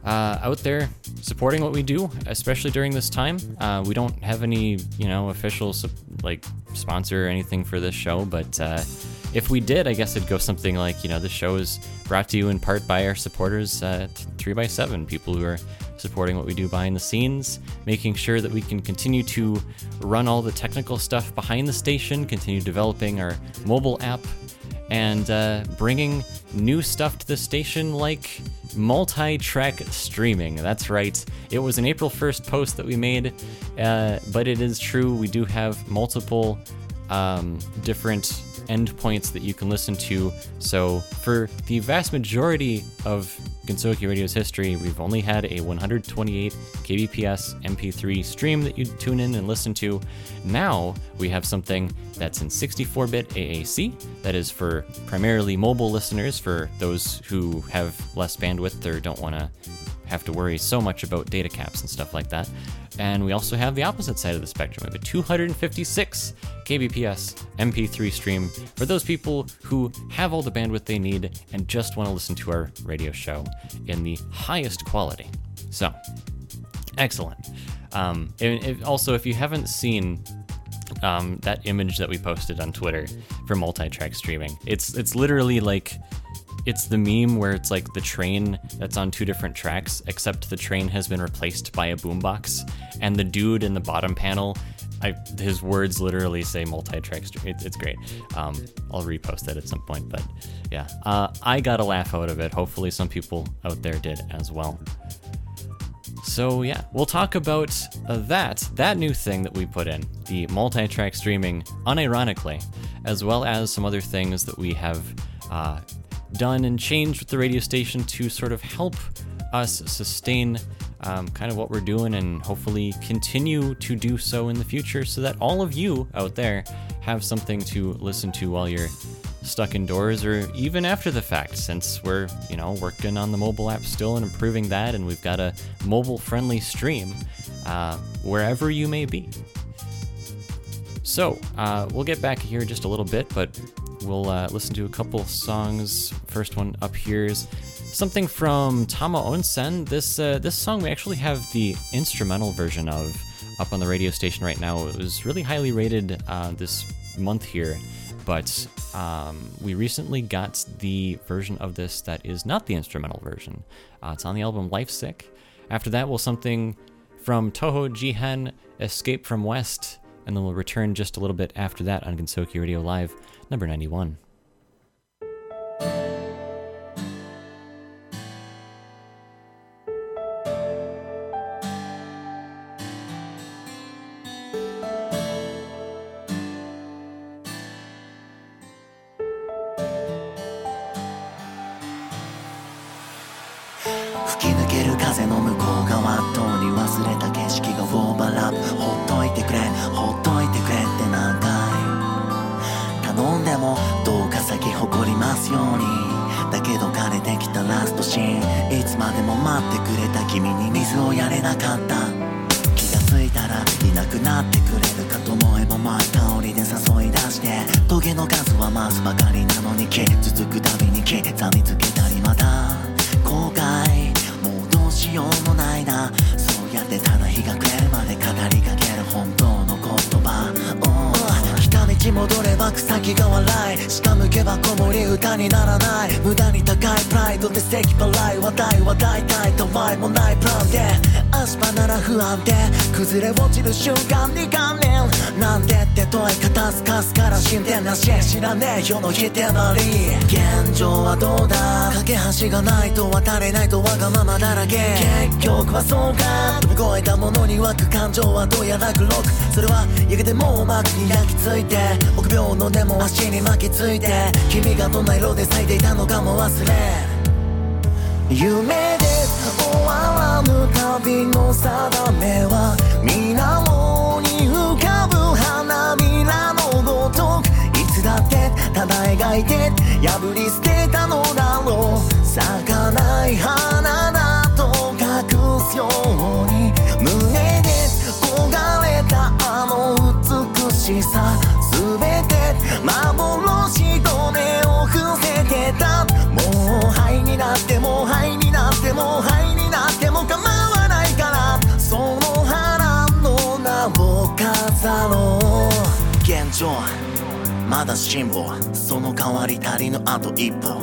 uh, out there supporting what we do, especially during this time. Uh, we don't have any, you know, official like sponsor or anything for this show, but uh, if we did, I guess it'd go something like, you know, the show is brought to you in part by our supporters, uh, three by seven people who are supporting what we do behind the scenes, making sure that we can continue to run all the technical stuff behind the station, continue developing our mobile app, and uh, bringing new stuff to the station like multi track streaming. That's right, it was an April 1st post that we made, uh, but it is true, we do have multiple um, different endpoints that you can listen to. So, for the vast majority of Gensokyo Radio's history, we've only had a 128 kbps MP3 stream that you tune in and listen to. Now we have something that's in 64 bit AAC, that is for primarily mobile listeners, for those who have less bandwidth or don't want to have to worry so much about data caps and stuff like that. And we also have the opposite side of the spectrum. We have a 256 kbps MP3 stream for those people who have all the bandwidth they need and just want to listen to our radio show in the highest quality. So, excellent. Um, and also, if you haven't seen um, that image that we posted on Twitter for multi-track streaming, it's it's literally like it's the meme where it's like the train that's on two different tracks, except the train has been replaced by a boombox, and the dude in the bottom panel, I, his words literally say multi-track. It, it's great. Um, I'll repost that at some point, but yeah, uh, I got a laugh out of it. Hopefully, some people out there did as well. So yeah, we'll talk about uh, that that new thing that we put in, the multi-track streaming, unironically, as well as some other things that we have uh, done and changed with the radio station to sort of help us sustain um, kind of what we're doing and hopefully continue to do so in the future, so that all of you out there have something to listen to while you're stuck indoors or even after the fact since we're you know working on the mobile app still and improving that and we've got a mobile friendly stream uh, wherever you may be. So uh, we'll get back here just a little bit but we'll uh, listen to a couple songs first one up here is something from tama onsen this uh, this song we actually have the instrumental version of up on the radio station right now it was really highly rated uh, this month here but um, we recently got the version of this that is not the instrumental version. Uh, it's on the album Life Sick. After that, we'll something from Toho Jihen, Escape from West, and then we'll return just a little bit after that on Gensokyo Radio Live, number 91. ますようにだけど枯れてきたラストシーンいつまでも待ってくれた君に水をやれなかった。気がついたらいなくなってくれるかと思えばまあ香りで誘い出して。トゲの数は増すばかりなのに気続くたびに刻みつけたりまた。後悔もうどうしようもないな。そうやってただ日が暮れるまで語り来た道戻れば草木が笑い。下向けば子守歌にならない。無駄に高いプライドで咳払い話題は大体たわいもない。プランで足場なら不安定崩れ落ちる瞬間に観念なんでって問い方すかすから進展なし知らねえ世の否定ばり。現状はどうだ。架け橋がないと渡れないとわがままだらけ。結局はそうか。飛び越えたものに湧く感情はどうやら黒くそれはやがてもう幕に焼き付いて。臆病のでも足に巻きついて。君がどんな色で咲いていたのかも忘れ。夢で終わらぬ旅の定めは水面に浮かぶ花びらのごとく。いつだってただ描いて破り捨てたのだろう咲かない花だと隠すように胸で焦がれたあの美しさ。う現状まだ辛抱その代わり足りぬあと一歩。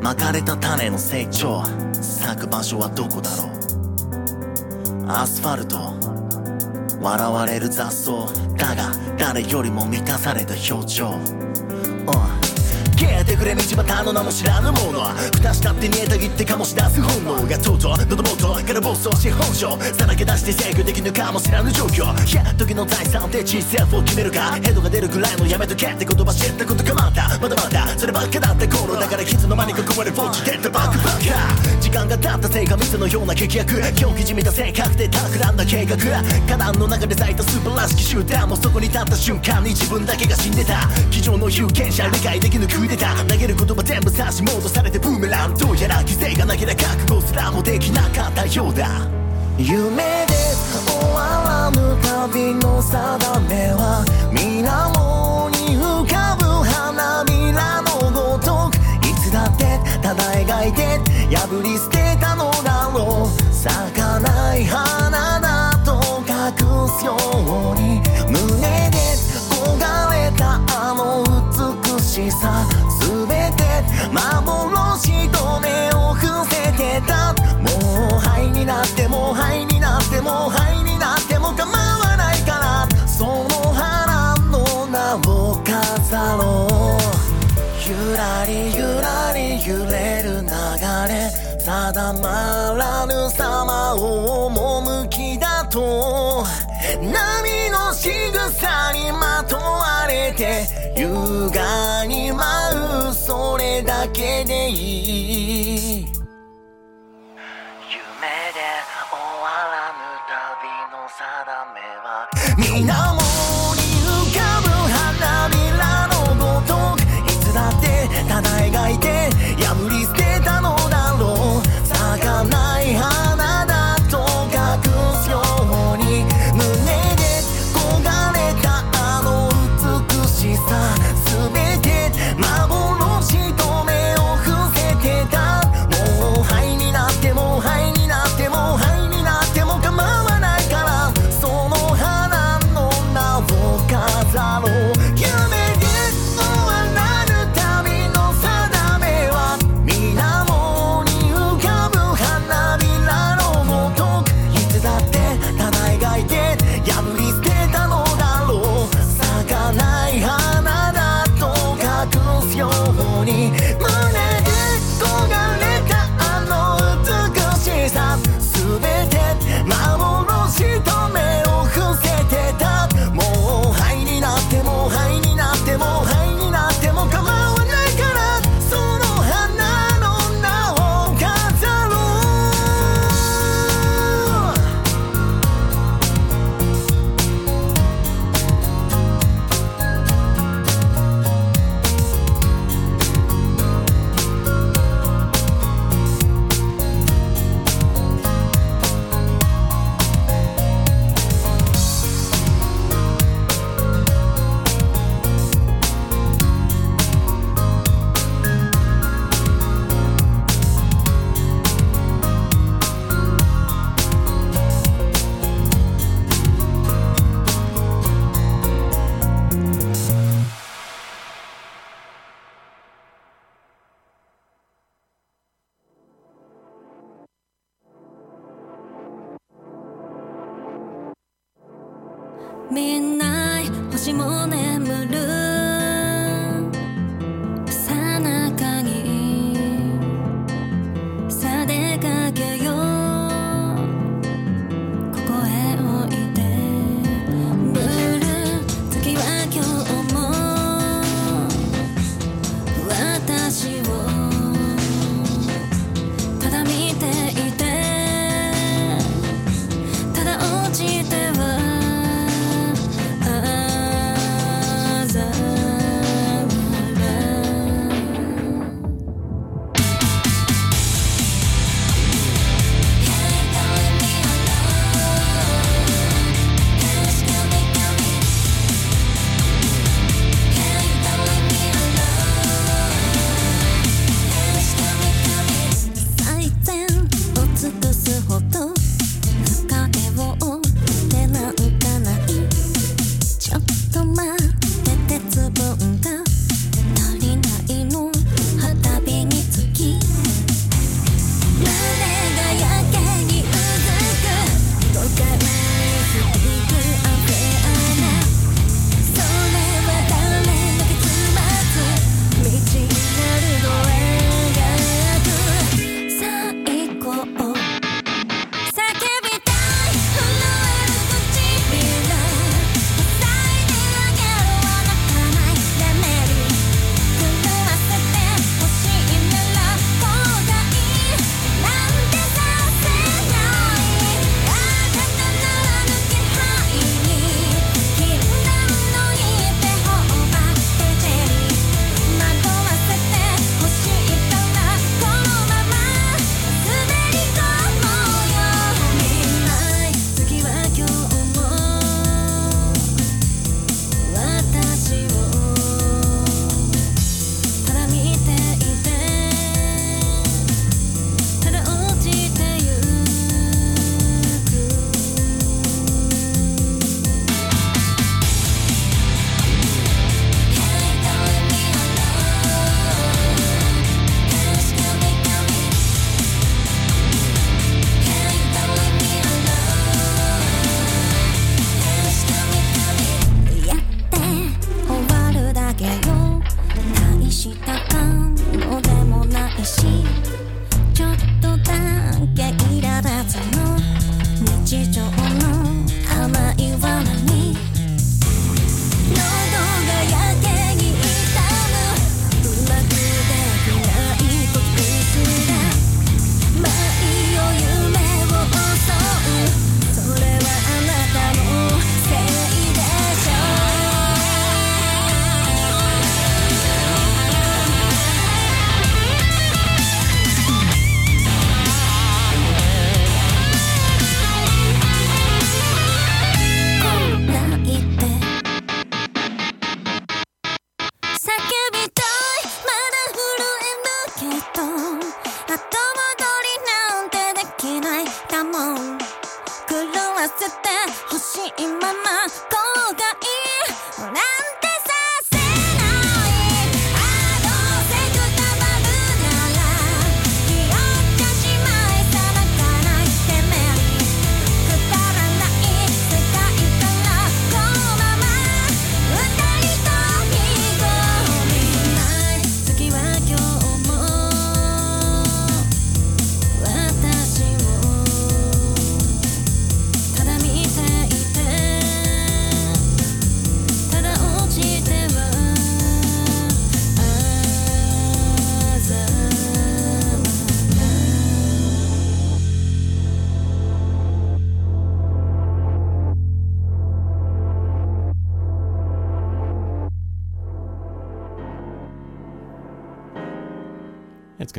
まかれた種の成長。咲く場所はどこだろう。アスファルト。笑われる雑草。だが誰よりも満たされた表情、うん隠れ道端の名も知らぬもの蓋したって煮えたぎって醸し出す本能がとうとう喉元から暴走し本性さらけ出して制御できぬかもしらぬ状況いや時の財産で人生を決めるかヘドが出るぐらいのやめとけって言葉知ったことかまたまだまだそればっかだった頃だから傷の間に囲まれフォーチデッドバックバッカ時間が経ったせいかミスのような劇薬狂気じみた性格で企んだ計画花壇の中で咲いた。素晴らしき集団もそこに立った瞬間に自分だけが死んでた机上の有権者理解できぬクーデター投げる言葉全部差し戻されてブーメラン。どうやら犠牲がなければ覚悟すらもできなかったようだ。夢で終わらぬ旅の定めは水面に浮かぶ花びらのごとくいつだってただ描いて破り捨てたのだろう。咲かない花だと隠すように。定まらぬ様を趣だと。波の仕草にまとわれて優雅に舞うそれだけでいい。見えない星もね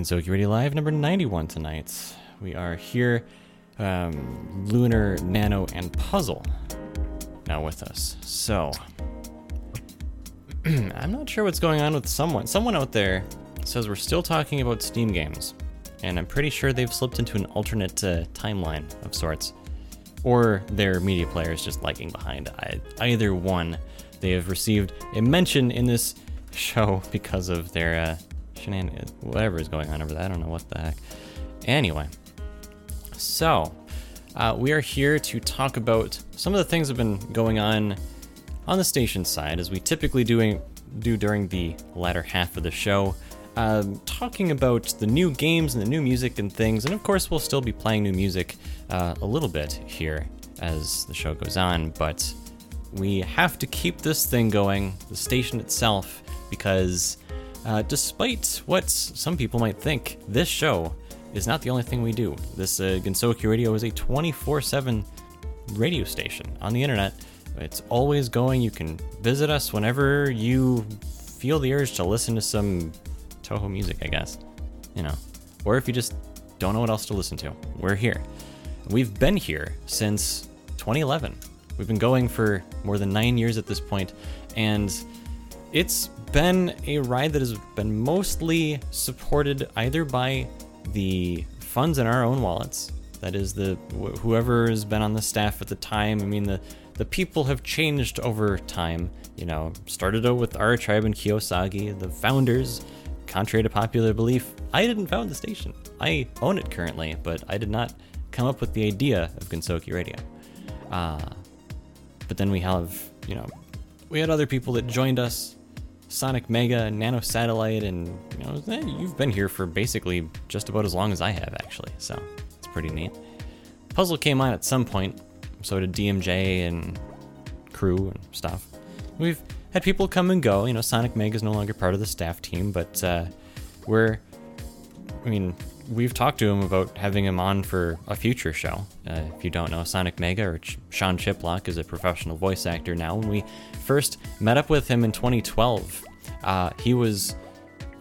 It's Gensokyo Radio Live number 91 tonight. We are here, um, Lunar, Nano, and Puzzle now with us. So, I'm not sure what's going on with someone. Someone out there says we're still talking about Steam games, and I'm pretty sure they've slipped into an alternate uh, timeline of sorts. Or their media player is just lagging behind. I, either one. They have received a mention in this show because of their uh, shenanigans, whatever is going on over there. I don't know what the heck. Anyway, so uh, we are here to talk about some of the things that have been going on on the station side, as we typically doing do during the latter half of the show. Um, talking about the new games and the new music and things, and of course, we'll still be playing new music uh, a little bit here as the show goes on, but we have to keep this thing going, the station itself, because uh, despite what some people might think, this show is not the only thing we do. This uh, Gensokyo Radio is a 24 7 radio station on the internet. It's always going. You can visit us whenever you feel the urge to listen to some Touhou music, I guess. You know, or if you just don't know what else to listen to, we're here. We've been here since 2011. We've been going for more than nine years at this point, and it's been a ride that has been mostly supported either by the funds in our own wallets. That is the wh- whoever has been on the staff at the time. I mean the the people have changed over time. You know, started out with our tribe and Kiyosagi, the founders. Contrary to popular belief, I didn't found the station. I own it currently, but I did not come up with the idea of Gensokyo Radio. Uh, but then we have, you know, we had other people that joined us Sonic Mega, Nano Satellite, and you know, eh, you've been here for basically just about as long as I have, actually. So it's pretty neat. Puzzle came on at some point, so did DMJ and crew and stuff. We've had people come and go. You know, Sonic Mega is no longer part of the staff team, but uh, we're, I mean, we've talked to him about having him on for a future show. Uh, if you don't know, Sonic Mega or Ch- Sean Chiplock is a professional voice actor now. When we first met up with him in 2012, uh, he was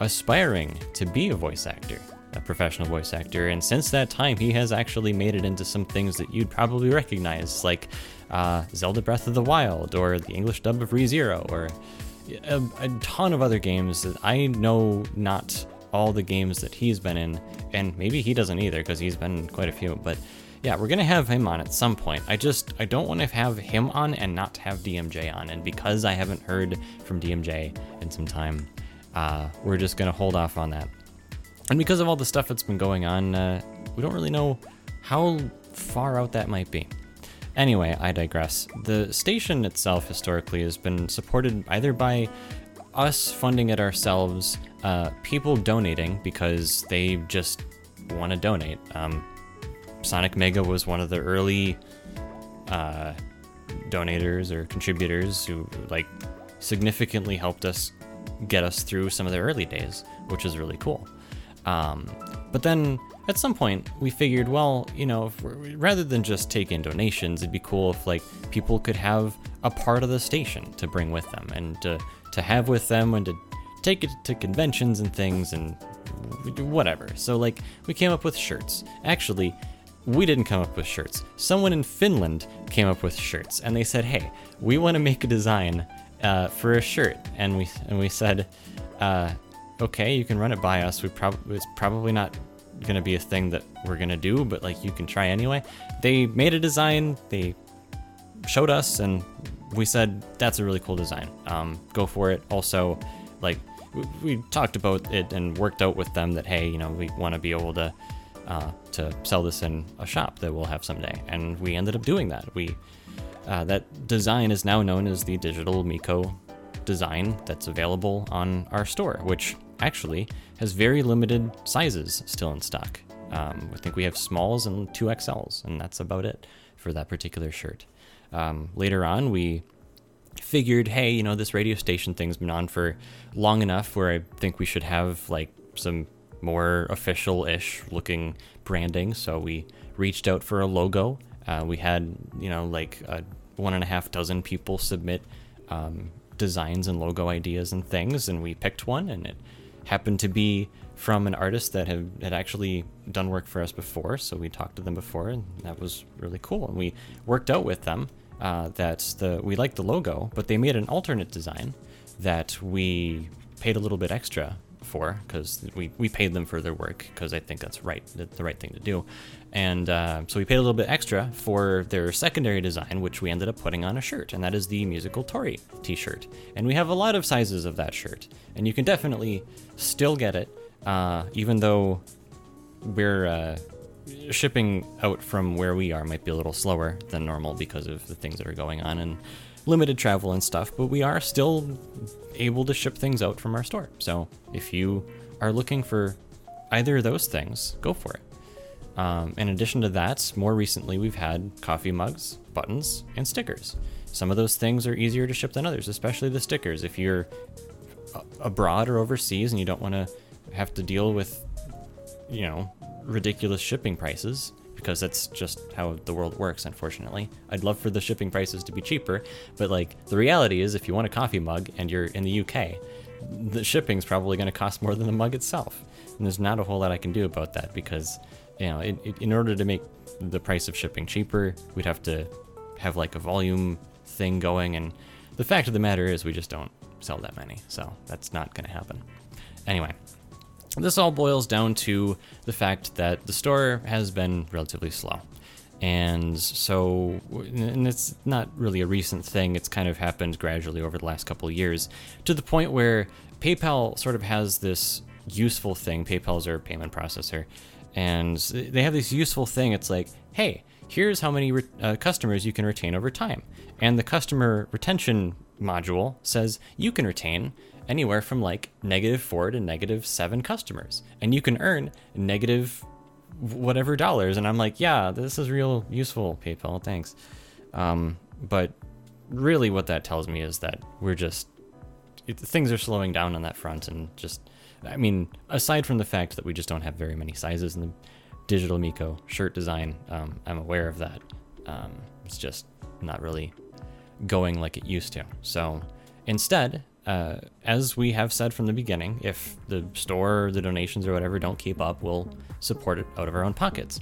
aspiring to be a voice actor, a professional voice actor, and since that time, he has actually made it into some things that you'd probably recognize, like uh, Zelda Breath of the Wild or the English dub of ReZero or a, a ton of other games that I know not all the games that he's been in, and maybe he doesn't either because he's been in quite a few. But yeah, we're gonna have him on at some point. I just I don't want to have him on and not have DMJ on, and because I haven't heard from DMJ in some time, uh, we're just gonna hold off on that. And because of all the stuff that's been going on, uh, we don't really know how far out that might be. Anyway, I digress. The station itself historically has been supported either by us funding it ourselves, uh, people donating because they just want to donate. Um, Sonic Mega was one of the early uh, donators or contributors who like significantly helped us get us through some of the early days, which is really cool. Um, but then at some point we figured, well, you know, rather than just take in donations, it'd be cool if like people could have a part of the station to bring with them and to to have with them and to take it to conventions and things and whatever. So like we came up with shirts. Actually, we didn't come up with shirts. Someone in Finland came up with shirts, and they said, "Hey, we want to make a design uh, for a shirt," and we and we said, uh, "Okay, you can run it by us. We probably it's probably not going to be a thing that we're going to do, but like you can try anyway." They made a design. They showed us, and we said, "That's a really cool design. Um, go for it." Also, like we, we talked about it and worked out with them that hey, you know, we want to be able to uh, to sell this in a shop that we'll have someday, and we ended up doing that. We uh, that design is now known as the digital Miko design that's available on our store, which actually has very limited sizes still in stock. Um, I think we have smalls and two XLs, and that's about it for that particular shirt. Um, later on, we figured, hey, you know, this radio station thing's been on for long enough where I think we should have like some more official ish looking branding. So we reached out for a logo. Uh, we had, you know, like a one and a half dozen people submit um, designs and logo ideas and things, and we picked one, and it happened to be from an artist that had, had actually done work for us before. So we talked to them before, and that was really cool. And we worked out with them uh, that the we liked the logo, but they made an alternate design that we paid a little bit extra for because we, we paid them for their work because I think that's right the, right thing to do, and uh, so we paid a little bit extra for their secondary design, which we ended up putting on a shirt, and that is the musical Tori T-shirt, and we have a lot of sizes of that shirt, and you can definitely still get it, uh, even though we're uh, shipping out from where we are might be a little slower than normal because of the things that are going on and limited travel and stuff, but we are still able to ship things out from our store. So if you are looking for either of those things, go for it. Um, in addition to that, more recently we've had coffee mugs, buttons, and stickers. Some of those things are easier to ship than others, especially the stickers. If you're abroad or overseas and you don't want to have to deal with, you know, ridiculous shipping prices, because that's just how the world works, unfortunately. I'd love for the shipping prices to be cheaper, but like the reality is, if you want a coffee mug and you're in the UK, the shipping's probably going to cost more than the mug itself. And there's not a whole lot I can do about that because, you know, it, it, in order to make the price of shipping cheaper, we'd have to have like a volume thing going. And the fact of the matter is, we just don't sell that many. So that's not going to happen. Anyway, this all boils down to the fact that the store has been relatively slow. And so, and it's not really a recent thing, it's kind of happened gradually over the last couple of years to the point where PayPal sort of has this useful thing. PayPal's our payment processor, and they have this useful thing. It's like, hey, here's how many re- uh, customers you can retain over time. And the customer retention module says you can retain anywhere from like negative four to negative seven customers, and you can earn negative whatever dollars. And I'm like, yeah, this is real useful, PayPal. Thanks. Um, but really, what that tells me is that we're just it, things are slowing down on that front, and just I mean, aside from the fact that we just don't have very many sizes in the digital Miko shirt design, um, I'm aware of that. Um, it's just not really going like it used to. So instead, uh, as we have said from the beginning, if the store, the donations, or whatever don't keep up, we'll support it out of our own pockets.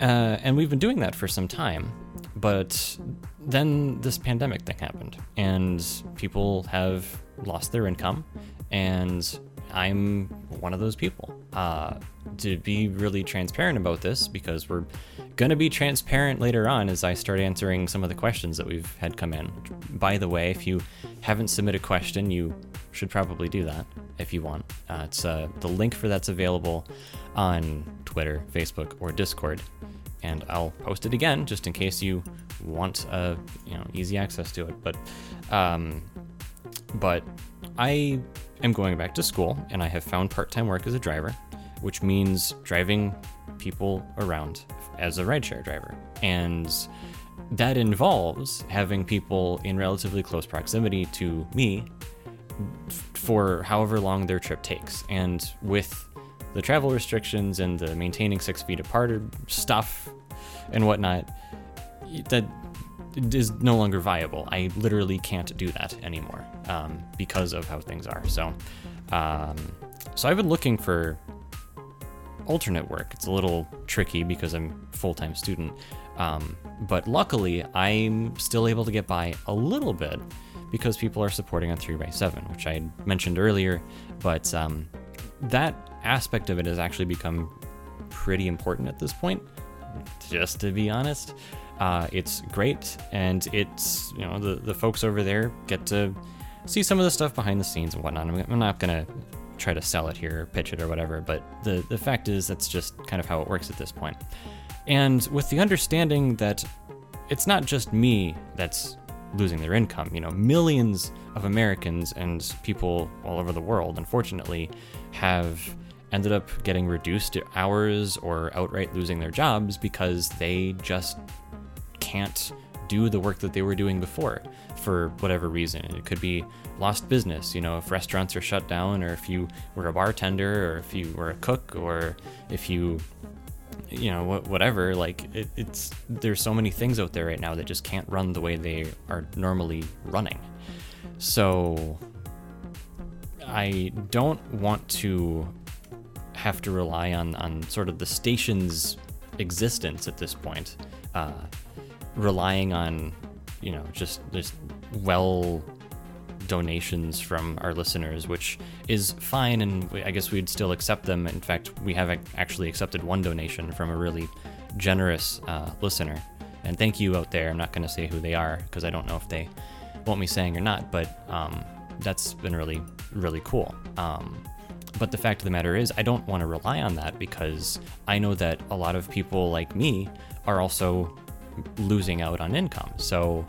Uh, and we've been doing that for some time, but then this pandemic thing happened, and people have lost their income, and I'm one of those people. Uh, to be really transparent about this, because we're going to be transparent later on as I start answering some of the questions that we've had come in. By the way, if you haven't submitted a question, you should probably do that if you want. Uh, it's uh, the link for that's available on Twitter, Facebook, or Discord, and I'll post it again just in case you want uh, you know easy access to it. But um, but I am going back to school and I have found part time work as a driver, which means driving people around as a rideshare driver. And that involves having people in relatively close proximity to me for however long their trip takes. And with the travel restrictions and the maintaining six feet apart stuff and whatnot, that is no longer viable. I literally can't do that anymore um, because of how things are. So, um, so I've been looking for alternate work. It's a little tricky because I'm full time student, um, but luckily I'm still able to get by a little bit because people are supporting on 3x7, which I mentioned earlier. But um, that aspect of it has actually become pretty important at this point, just to be honest. Uh, it's great, and it's you know the the folks over there get to see some of the stuff behind the scenes and whatnot. I'm, I'm not gonna try to sell it here, or pitch it, or whatever, but the the fact is that's just kind of how it works at this point. And with the understanding that it's not just me that's losing their income, you know, millions of Americans and people all over the world, unfortunately, have ended up getting reduced hours or outright losing their jobs because they just can't do the work that they were doing before for whatever reason. It could be lost business, you know, if restaurants are shut down, or if you were a bartender, or if you were a cook, or if you, you know, whatever. Like, it, it's there's so many things out there right now that just can't run the way they are normally running. So, I don't want to have to rely on on sort of the station's existence at this point, uh, relying on you know just just well donations from our listeners, which is fine, and I guess we'd still accept them. In fact, we have ac- actually accepted one donation from a really generous uh, listener, and thank you out there. I'm not going to say who they are because I don't know if they want me saying or not, but um, that's been really really cool. Um, but the fact of the matter is, I don't want to rely on that because I know that a lot of people like me are also losing out on income. So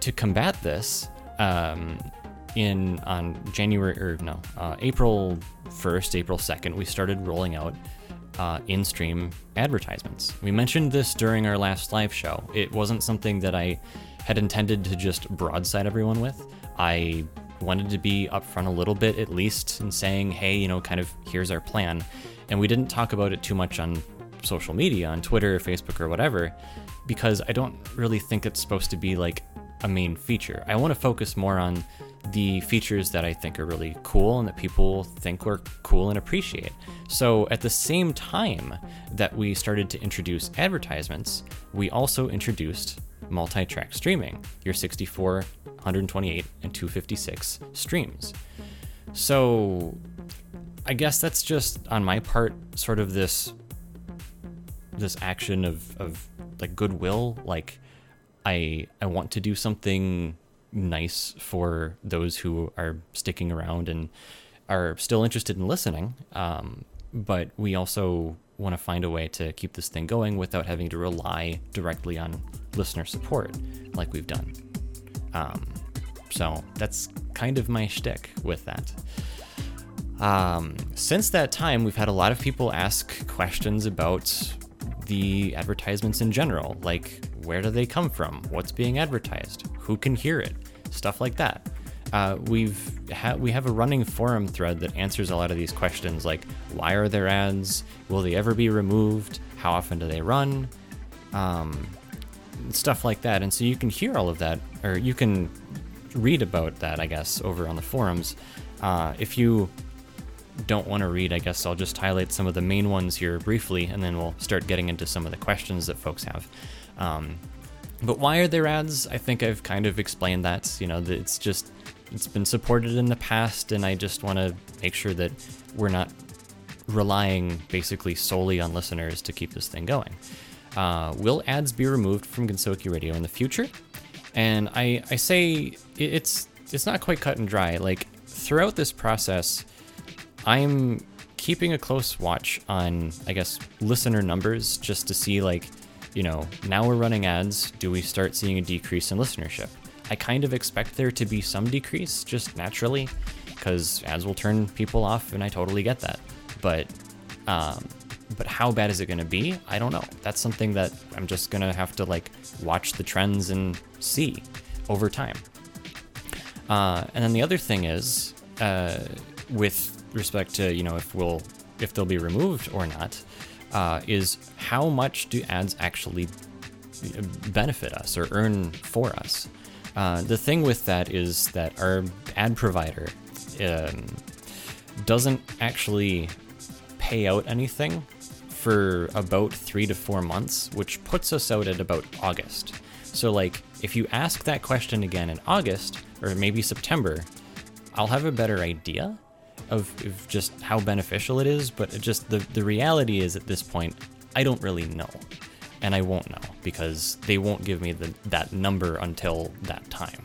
to combat this, um, in on January or no uh, April 1st, April 2nd, we started rolling out uh, in-stream advertisements. We mentioned this during our last live show. It wasn't something that I had intended to just broadside everyone with. I wanted to be upfront a little bit at least in saying, hey, you know, kind of here's our plan. And we didn't talk about it too much on social media, on Twitter, Facebook, or whatever, because I don't really think it's supposed to be like a main feature. I want to focus more on the features that I think are really cool and that people think are cool and appreciate. So, at the same time that we started to introduce advertisements, we also introduced multi track streaming, your 64, 128, and 256 streams. So, I guess that's just on my part, sort of this this action of, of like goodwill like i i want to do something nice for those who are sticking around and are still interested in listening um, but we also want to find a way to keep this thing going without having to rely directly on listener support like we've done. Um, so that's kind of my shtick with that. Um, since that time, we've had a lot of people ask questions about the advertisements in general, like where do they come from, what's being advertised, who can hear it, stuff like that. Uh, we've ha- we have a running forum thread that answers a lot of these questions, like why are there ads, will they ever be removed, how often do they run, um, stuff like that. And so you can hear all of that, or you can read about that, I guess, over on the forums. Uh, if you don't want to read, I guess I'll just highlight some of the main ones here briefly, and then we'll start getting into some of the questions that folks have. Um, but why are there ads? I think I've kind of explained that. You know, it's just it's been supported in the past, and I just want to make sure that we're not relying basically solely on listeners to keep this thing going. Uh, will ads be removed from Gensokyo Radio in the future? And I, I say it's it's not quite cut and dry. Like throughout this process, I'm keeping a close watch on, I guess, listener numbers just to see, like, you know, now we're running ads. Do we start seeing a decrease in listenership? I kind of expect there to be some decrease just naturally because ads will turn people off, and I totally get that. But, um, but how bad is it going to be? I don't know. That's something that I'm just going to have to like watch the trends and see over time. Uh, and then the other thing is, uh, with respect to you know if we'll if they'll be removed or not, uh, is how much do ads actually benefit us or earn for us? Uh, the thing with that is that our ad provider um, doesn't actually pay out anything for about three to four months, which puts us out at about August. So, like, if you ask that question again in August or maybe September, I'll have a better idea of, of just how beneficial it is. But it just the, the reality is at this point, I don't really know. And I won't know because they won't give me the, that number until that time.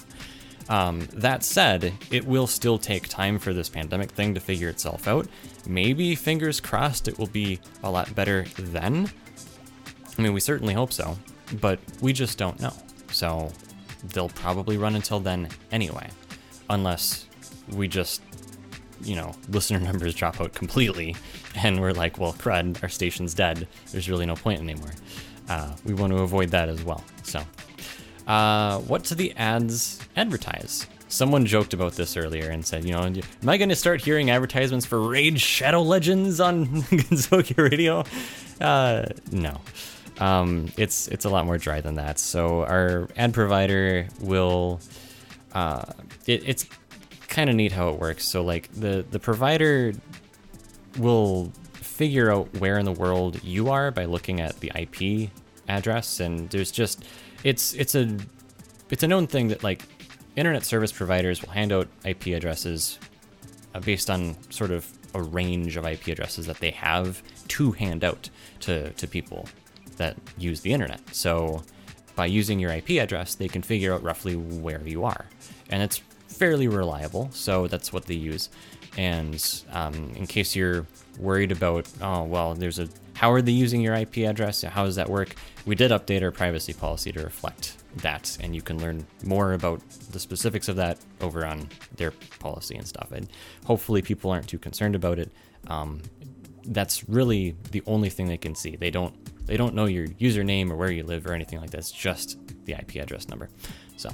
Um, that said, it will still take time for this pandemic thing to figure itself out. Maybe, fingers crossed, it will be a lot better then. I mean, we certainly hope so, but we just don't know. So they'll probably run until then anyway, unless we just, you know, listener numbers drop out completely and we're like, well, crud, our station's dead. There's really no point anymore. Uh, we want to avoid that as well. So. Uh, what do the ads advertise? Someone joked about this earlier and said, you know, am I going to start hearing advertisements for Raid Shadow Legends on Gensokyo Radio? Uh, no. Um, it's it's a lot more dry than that. So our ad provider will, uh, it, it's kind of neat how it works. So like the the provider will figure out where in the world you are by looking at the IP address, and there's just it's it's a it's a known thing that like internet service providers will hand out IP addresses uh, based on sort of a range of IP addresses that they have to hand out to, to people that use the internet. So by using your IP address, they can figure out roughly where you are. And it's fairly reliable, so that's what they use. And um, in case you're worried about, oh, well, there's a, how are they using your IP address? How does that work? We did update our privacy policy to reflect that, and you can learn more about the specifics of that over on their policy and stuff. And hopefully, people aren't too concerned about it. Um, that's really the only thing they can see. They don't they don't know your username or where you live or anything like that. It's just the IP address number. So,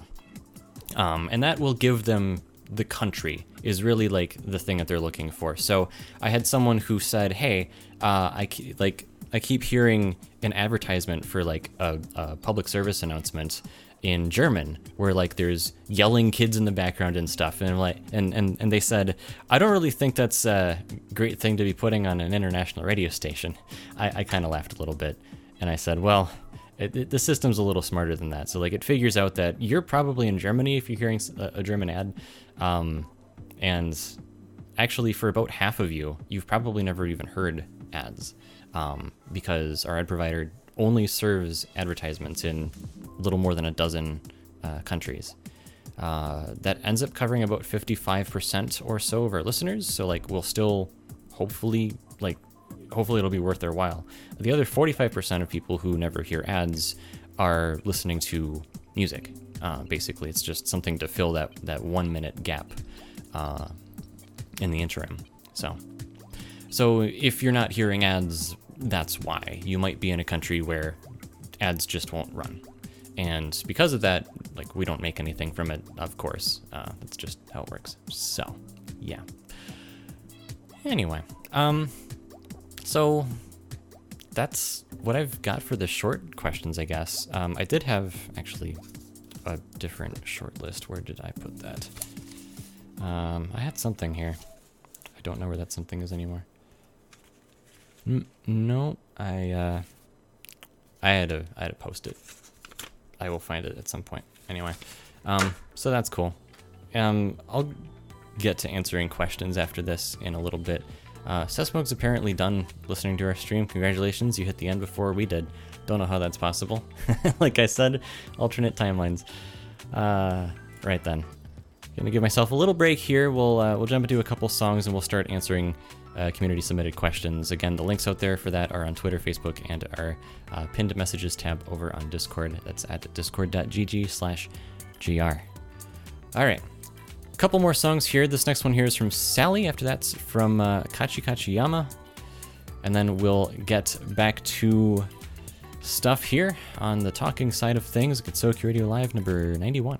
um, and that will give them the country is really like the thing that they're looking for. So I had someone who said, "Hey, uh, I ke- like I keep hearing an advertisement for like a, a public service announcement." in German, where like there's yelling kids in the background and stuff, and like and and and they said, I don't really think that's a great thing to be putting on an international radio station. I, I kind of laughed a little bit, and I said, well, it, it, the system's a little smarter than that. So like it figures out that you're probably in Germany if you're hearing a German ad, um, and actually for about half of you, you've probably never even heard ads, um, because our ad provider only serves advertisements in little more than a dozen uh, countries. Uh, that ends up covering about 55% or so of our listeners. So like we'll still hopefully like hopefully it'll be worth their while. The other 45% of people who never hear ads are listening to music. Uh, basically, it's just something to fill that that one minute gap uh, in the interim. So, so if you're not hearing ads, that's why you might be in a country where ads just won't run, and because of that, like we don't make anything from it. Of course, uh, that's just how it works. So, yeah. Anyway, um, so that's what I've got for the short questions, I guess. Um, I did have actually a different short list. Where did I put that? Um, I had something here. I don't know where that something is anymore. N- no, I uh, I had to I had to post it. I will find it at some point. Anyway, um, so that's cool. Um, I'll get to answering questions after this in a little bit. Uh, Sesmoke's apparently done listening to our stream. Congratulations, you hit the end before we did. Don't know how that's possible. like I said, alternate timelines. Uh, right then, gonna give myself a little break here. We'll uh, we'll jump into a couple songs and we'll start answering uh, community submitted questions. Again, the links out there for that are on Twitter, Facebook, and our uh, pinned messages tab over on Discord. That's at discord.gg/gr. All right. Couple more songs here. This next one here is from Sally. After that's from uh, Kachi Kachiyama. And then we'll get back to stuff here on the talking side of things. Gensokyo Radio Live number 91.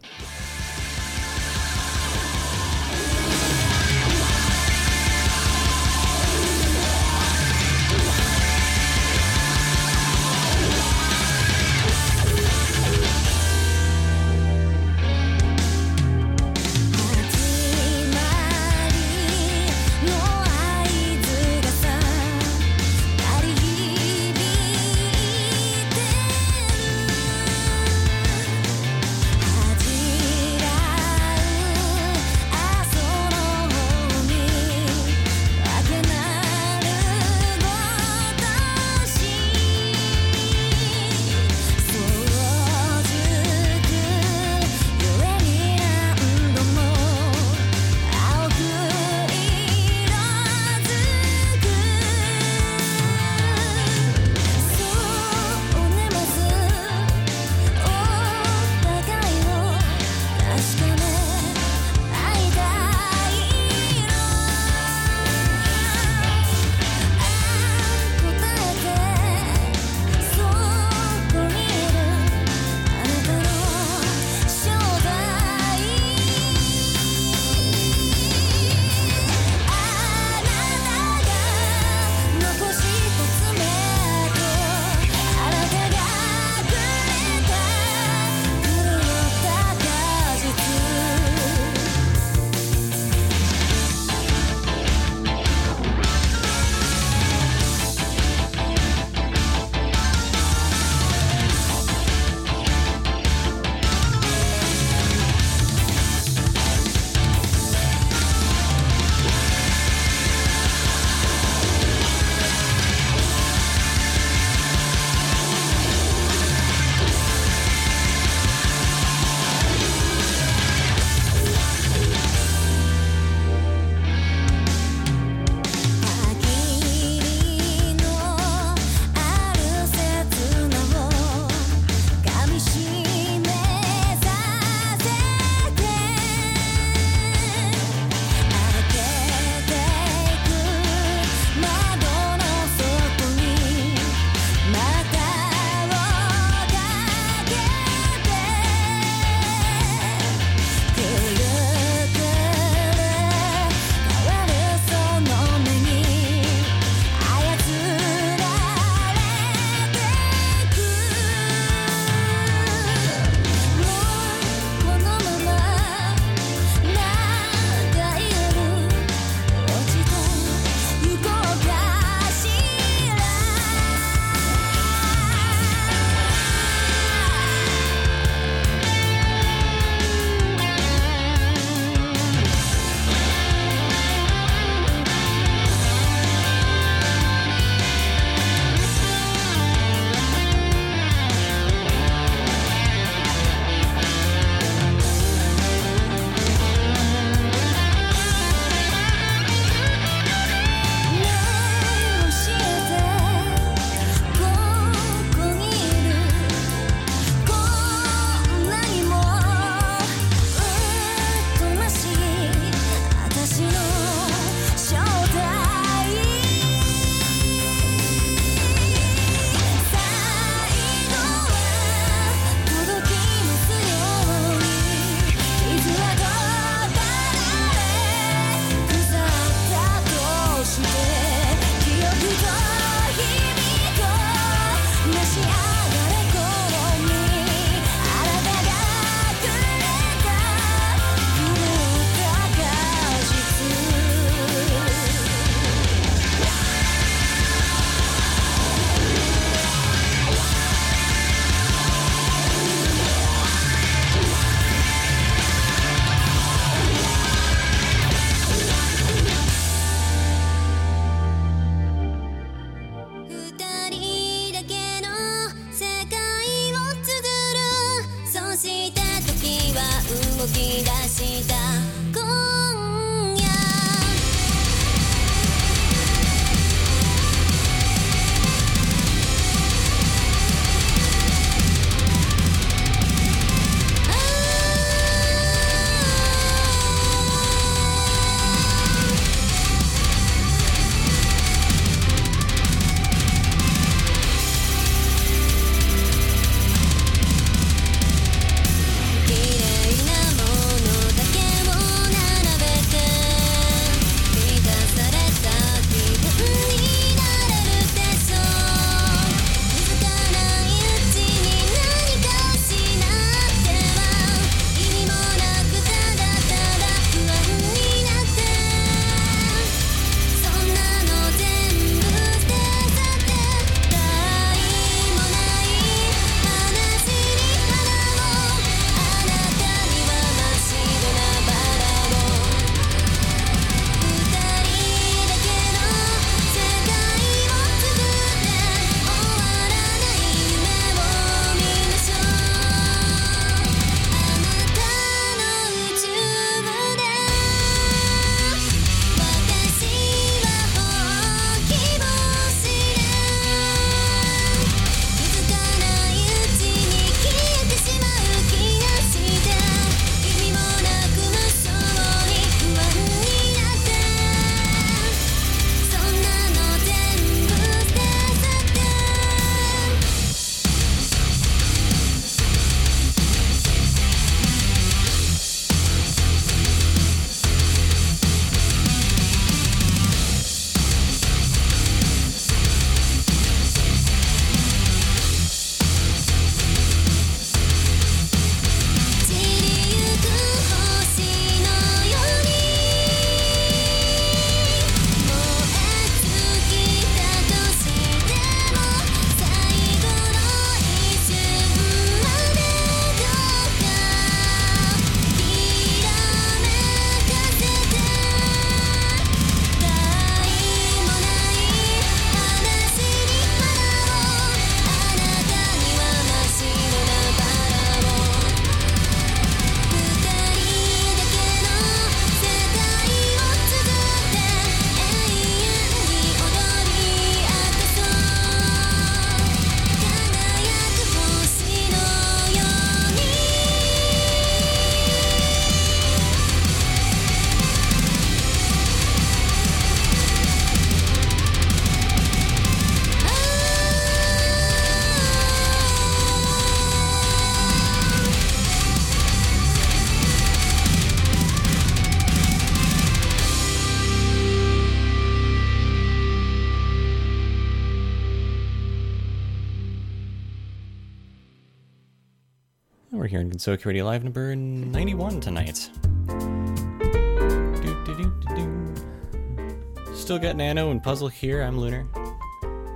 We're here in Gensokyo Radio Live number 91 tonight. Do, do, do. Still got Nano and Puzzle here. I'm Lunar.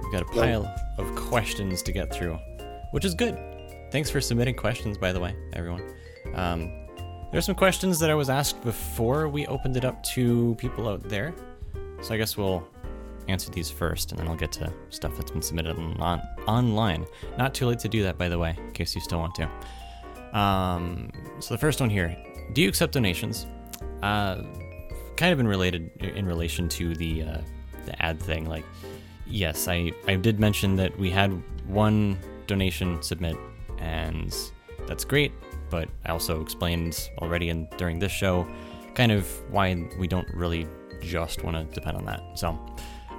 We've got a pile of questions to get through, which is good. Thanks for submitting questions, by the way, everyone. Um, there's some questions that I was asked before we opened it up to people out there. So I guess we'll answer these first, and then I'll get to stuff that's been submitted on, online. Not too late to do that, by the way, in case you still want to. Um, so the first one here: Do you accept donations? Uh, kind of in related in relation to the uh, the ad thing. Like, yes, I I did mention that we had one donation submit, and that's great. But I also explained already in during this show, kind of why we don't really just want to depend on that. So,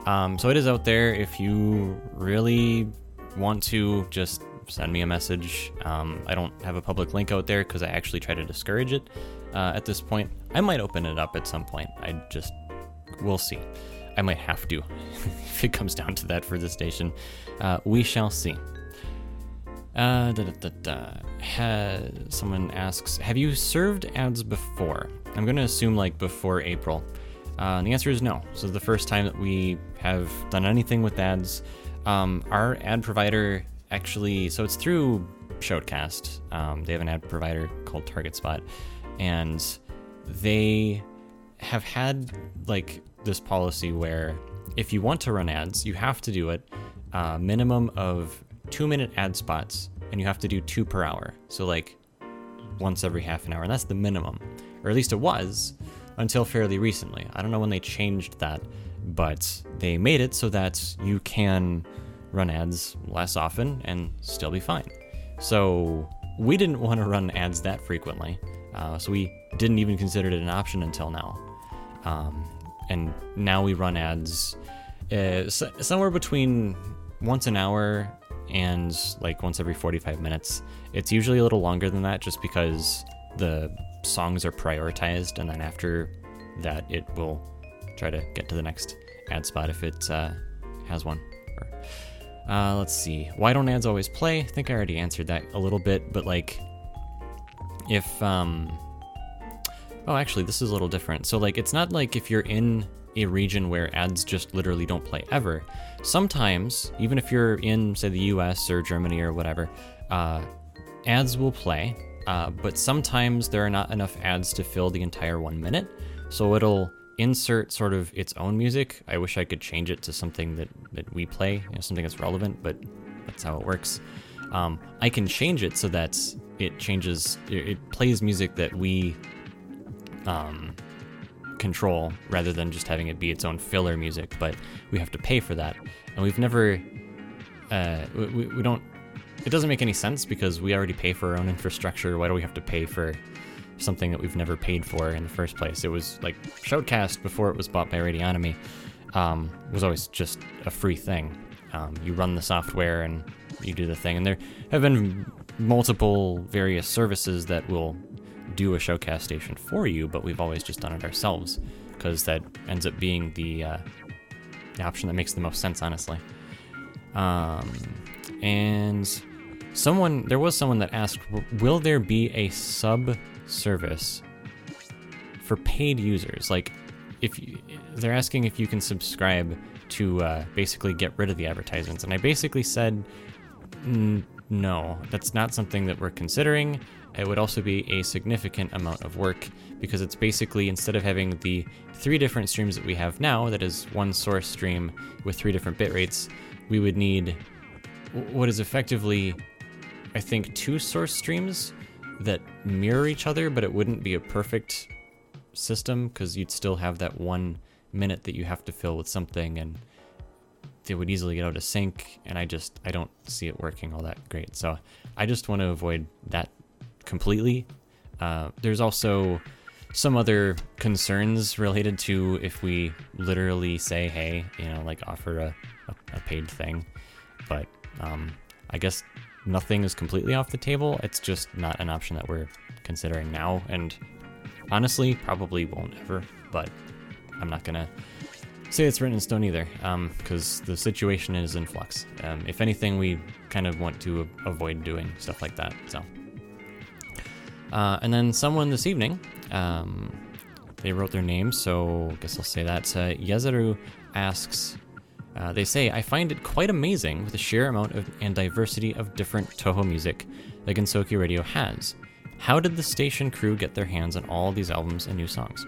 um, so it is out there. If you really want to, just send me a message. Um, I don't have a public link out there because I actually try to discourage it uh, at this point. I might open it up at some point. I just, we'll see. I might have to if it comes down to that for the station. Uh, we shall see. Uh, da, da, da. Ha, someone asks, have you served ads before? I'm going to assume like before April. Uh, the answer is no. So the first time that we have done anything with ads, um, our ad provider actually, so it's through Shoutcast. Um, they have an ad provider called Target Spot, and they have had like this policy where if you want to run ads, you have to do it uh, minimum of two minute ad spots, and you have to do two per hour. So like once every half an hour, and that's the minimum, or at least it was until fairly recently. I don't know when they changed that, but they made it so that you can run ads less often and still be fine. So we didn't want to run ads that frequently, uh, so we didn't even consider it an option until now. Um, and now we run ads uh, somewhere between once an hour and like once every 45 minutes. It's usually a little longer than that just because the songs are prioritized, and then after that, it will try to get to the next ad spot if it uh, has one. Uh, let's see. Why don't ads always play? I think I already answered that a little bit, but like, if um, oh, actually, this is a little different. So like, it's not like if you're in a region where ads just literally don't play ever. Sometimes, even if you're in, say, the U.S. or Germany or whatever, uh, ads will play. Uh, but sometimes there are not enough ads to fill the entire one minute, so it'll insert sort of its own music. I wish I could change it to something that, that we play, you know, something that's relevant, but that's how it works. Um, I can change it so that it changes, it, it plays music that we um, control rather than just having it be its own filler music, but we have to pay for that. And we've never, uh, we, we don't, it doesn't make any sense because we already pay for our own infrastructure. Why do we have to pay for something that we've never paid for in the first place? It was like Shoutcast before it was bought by Radionomy, um, was always just a free thing. Um, you run the software and you do the thing. And there have been multiple various services that will do a Shoutcast station for you, but we've always just done it ourselves because that ends up being the uh, the option that makes the most sense, honestly. Um, and someone there was someone that asked, will there be a sub service for paid users? Like, if you, they're asking if you can subscribe to uh, basically get rid of the advertisements, and I basically said. "N- No, that's not something that we're considering. It would also be a significant amount of work because it's basically instead of having the three different streams that we have now, that is one source stream with three different bit rates, we would need what is effectively, I think, two source streams that mirror each other, but it wouldn't be a perfect system because you'd still have that one minute that you have to fill with something and it would easily get out of sync and i just i don't see it working all that great. So i just want to avoid that completely. Uh, there's also some other concerns related to if we literally say hey you know like offer a, a, a paid thing. But um, i guess nothing is completely off the table it's just not an option that we're considering now and honestly probably won't ever but i'm not gonna say it's written in stone either, because the situation is in flux. Um, if anything, we kind of want to avoid doing stuff like that. So, Uh, and then someone this evening, um, they wrote their name, so I guess I'll say that. Uh, Yezaru asks, uh, they say, I find it quite amazing with the sheer amount of and diversity of different Touhou music that Gensokyo Radio has. How did the station crew get their hands on all these albums and new songs?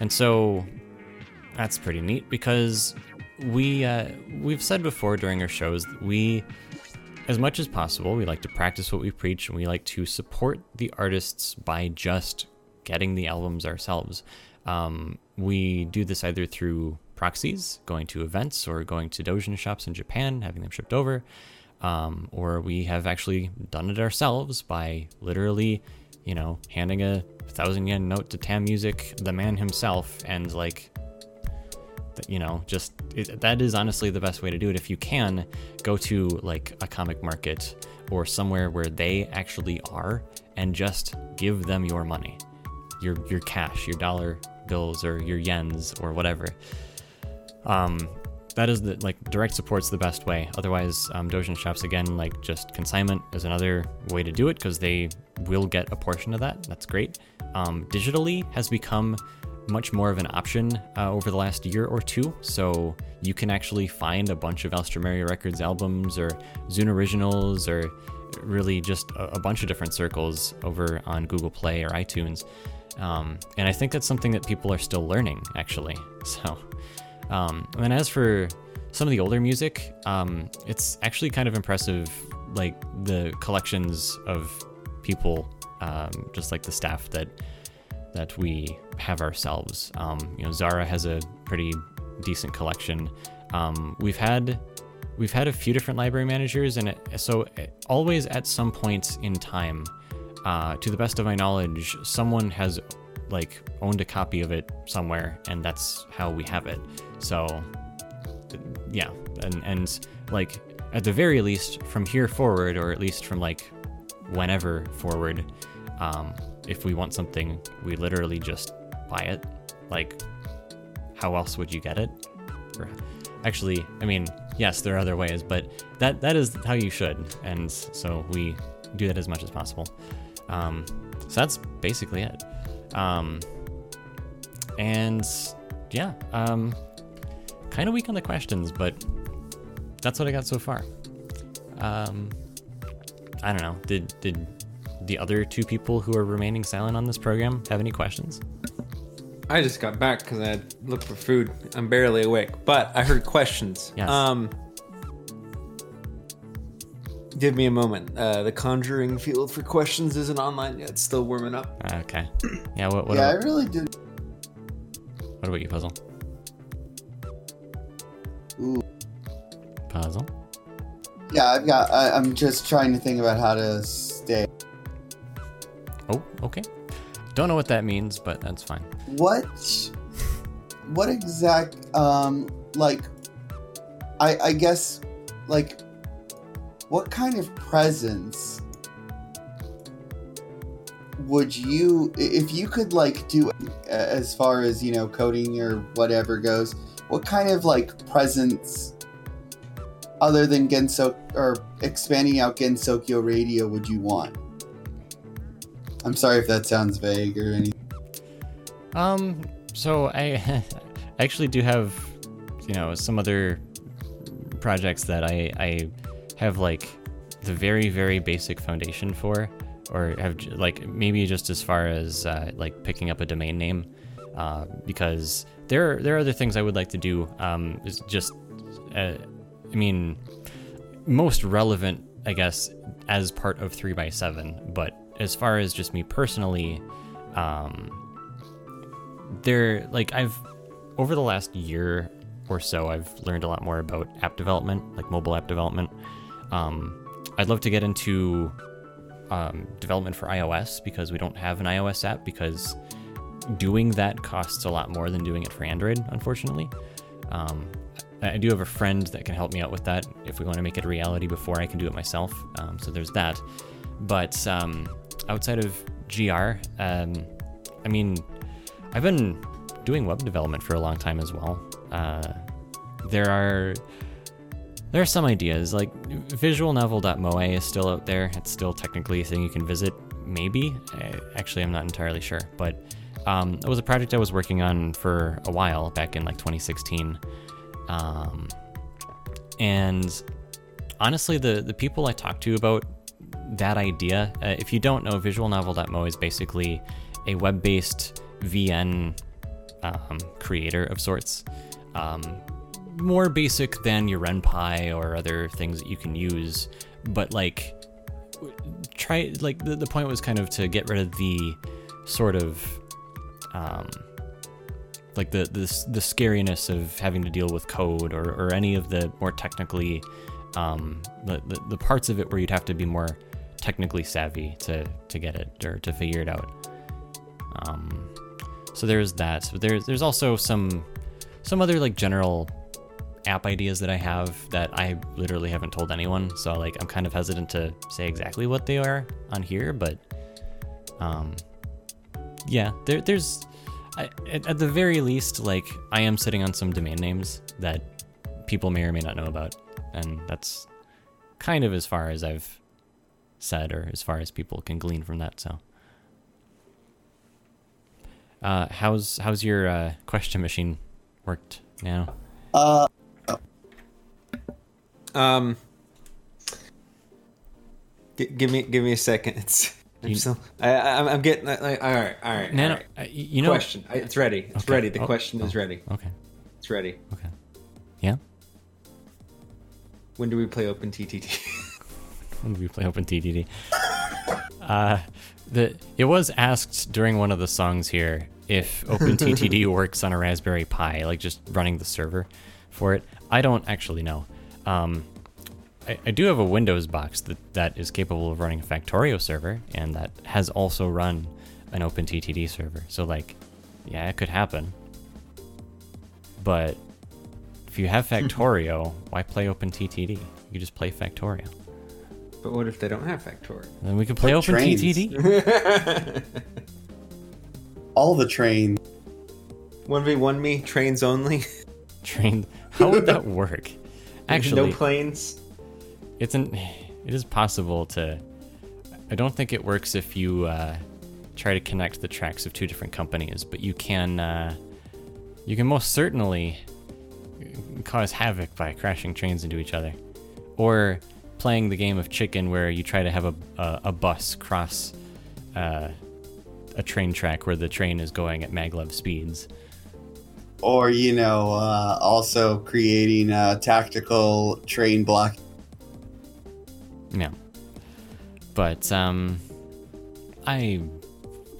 And so that's pretty neat because we uh, we've said before during our shows that we as much as possible we like to practice what we preach and we like to support the artists by just getting the albums ourselves um, we do this either through proxies going to events or going to dojin shops in japan having them shipped over um, or we have actually done it ourselves by literally you know handing a thousand yen note to tam music the man himself and like you know just it, that is honestly the best way to do it. If you can go to like a comic market or somewhere where they actually are and just give them your money your your cash your dollar bills or your yens or whatever um that is the like direct support's the best way otherwise um, dojin shops again like just consignment is another way to do it because they will get a portion of that that's great um, digitally has become much more of an option uh, over the last year or two. So you can actually find a bunch of Alstroemeria Records albums or Zune Originals or really just a, a bunch of different circles over on Google Play or iTunes. Um, and I think that's something that people are still learning, actually. So, um, and as for some of the older music, um, it's actually kind of impressive, like the collections of people, um, just like the staff that that we have ourselves. Um, you know, Zara has a pretty decent collection. Um, we've had we've had a few different library managers, and it, so always at some point in time, uh, to the best of my knowledge, someone has like owned a copy of it somewhere, and that's how we have it. So yeah, and and like at the very least from here forward, or at least from like whenever forward, um, if we want something, we literally just buy it. Like, how else would you get it? Or, actually, I mean, yes, there are other ways, but that that is how you should, and so we do that as much as possible. Um, so that's basically it. Um, and yeah, um, kind of weak on the questions, but that's what I got so far. Um, I don't know. Did did the other two people who are remaining silent on this program have any questions? I just got back because I had looked for food. I'm barely awake, but I heard questions. Yes. Um, give me a moment. Uh, the Conjuring field for questions isn't online yet. It's still warming up. Okay. Yeah. What what, yeah, I really did. what about you, puzzle? Ooh. Puzzle. Yeah, I've got. I, I'm just trying to think about how to stay. Oh, okay. Don't know what that means, but that's fine. What? What exact? Um, like, I I guess, like, what kind of presence would you, if you could like do as far as you know coding or whatever goes? What kind of like presents, other than Gensok or expanding out Gensokyo Radio, would you want? I'm sorry if that sounds vague or anything. Um, so I actually do have, you know, some other projects that I I have like the very very basic foundation for, or have like maybe just as far as uh, like picking up a domain name, uh, because there there are other things I would like to do. Um, is just, uh, I mean, most relevant, I guess, as part of three by seven, but as far as just me personally, um, there like I've over the last year or so I've learned a lot more about app development, like mobile app development. Um, I'd love to get into um, development for iOS because we don't have an iOS app because doing that costs a lot more than doing it for Android, unfortunately. Um, I do have a friend that can help me out with that if we want to make it a reality before I can do it myself. Um, so there's that. But um, outside of GR, um, I mean, I've been doing web development for a long time as well. Uh, there are there are some ideas like visualnovel.moe is still out there. It's still technically a thing you can visit, maybe. I, actually, I'm not entirely sure, but um, it was a project I was working on for a while back in like 2016. Um, and honestly, the the people I talked to about that idea, uh, if you don't know, visualnovel.moe is basically a web-based VN um, creator of sorts. Um, more basic than your Ren'Py or other things that you can use, but like try like the, the point was kind of to get rid of the sort of um, like the, the the scariness of having to deal with code or, or any of the more technically um, the, the, the parts of it where you'd have to be more technically savvy to to get it or to figure it out. Um, so there's that. But there's there's also some some other like general app ideas that I have that I literally haven't told anyone. So like I'm kind of hesitant to say exactly what they are on here, but um, yeah, there, there's I, at, at the very least like I am sitting on some domain names that people may or may not know about, and that's kind of as far as I've said or as far as people can glean from that. So. Uh, how's how's your uh, question machine worked now? Uh, Um, g- give me give me a second. It's I'm still I, I'm getting like all right all right. No, all no, uh, you know. question. I, it's ready. It's Okay. ready. The Oh, question is oh. ready. Okay, It's ready. okay, yeah. When do we play Open TTD? When do we play Open TTD? Uh, the it was asked during one of the songs here if Open TTD works on a Raspberry Pi, like just running the server for it. I don't actually know. Um, I, I do have a Windows box that, that is capable of running a Factorio server, and that has also run an OpenTTD server. So like, yeah, it could happen. But if you have Factorio, why play OpenTTD? You just play Factorio. but what if they don't have Factorio? Then we can play Put Open all the trains. One v one me trains only. Train. How would that work? Actually, no planes. It's an. It is possible to. I don't think it works if you uh, try to connect the tracks of two different companies, but you can. Uh, you can most certainly cause havoc by crashing trains into each other, or playing the game of chicken where you try to have a a, a bus cross uh, a train track where the train is going at maglev speeds. Or, you know, uh, also creating a tactical train block. Yeah. But um I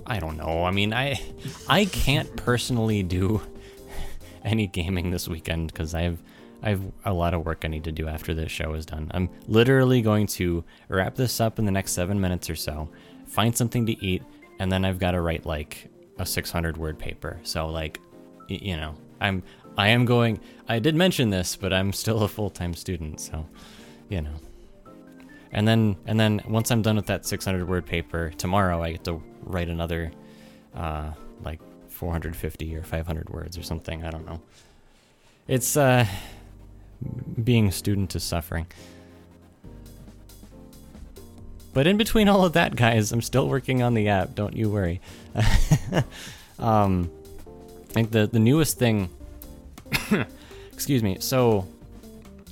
I don't know. I mean, I I can't personally do any gaming this weekend cuz I have I have a lot of work I need to do after this show is done. I'm literally going to wrap this up in the next 7 minutes or so, find something to eat, and then I've got to write like a 600 word paper. So like you know, I'm I am going I did mention this, but I'm still a full-time student, so you know and then and then once I'm done with that 600 word paper tomorrow, I get to write another uh, like 450 or 500 words or something. I don't know. It's uh, being a student is suffering. But in between all of that, guys, I'm still working on the app. Don't you worry. um, I think the the newest thing. excuse me. So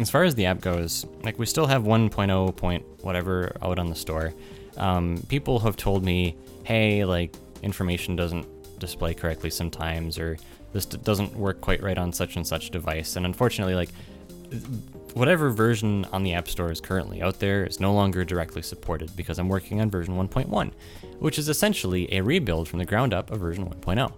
as far as the app goes, like we still have 1.0 point whatever out on the store. Um, people have told me, hey, like information doesn't display correctly sometimes, or this d- doesn't work quite right on such and such device. And unfortunately, like whatever version on the App Store is currently out there is no longer directly supported because I'm working on version 1.1, which is essentially a rebuild from the ground up of version 1.0.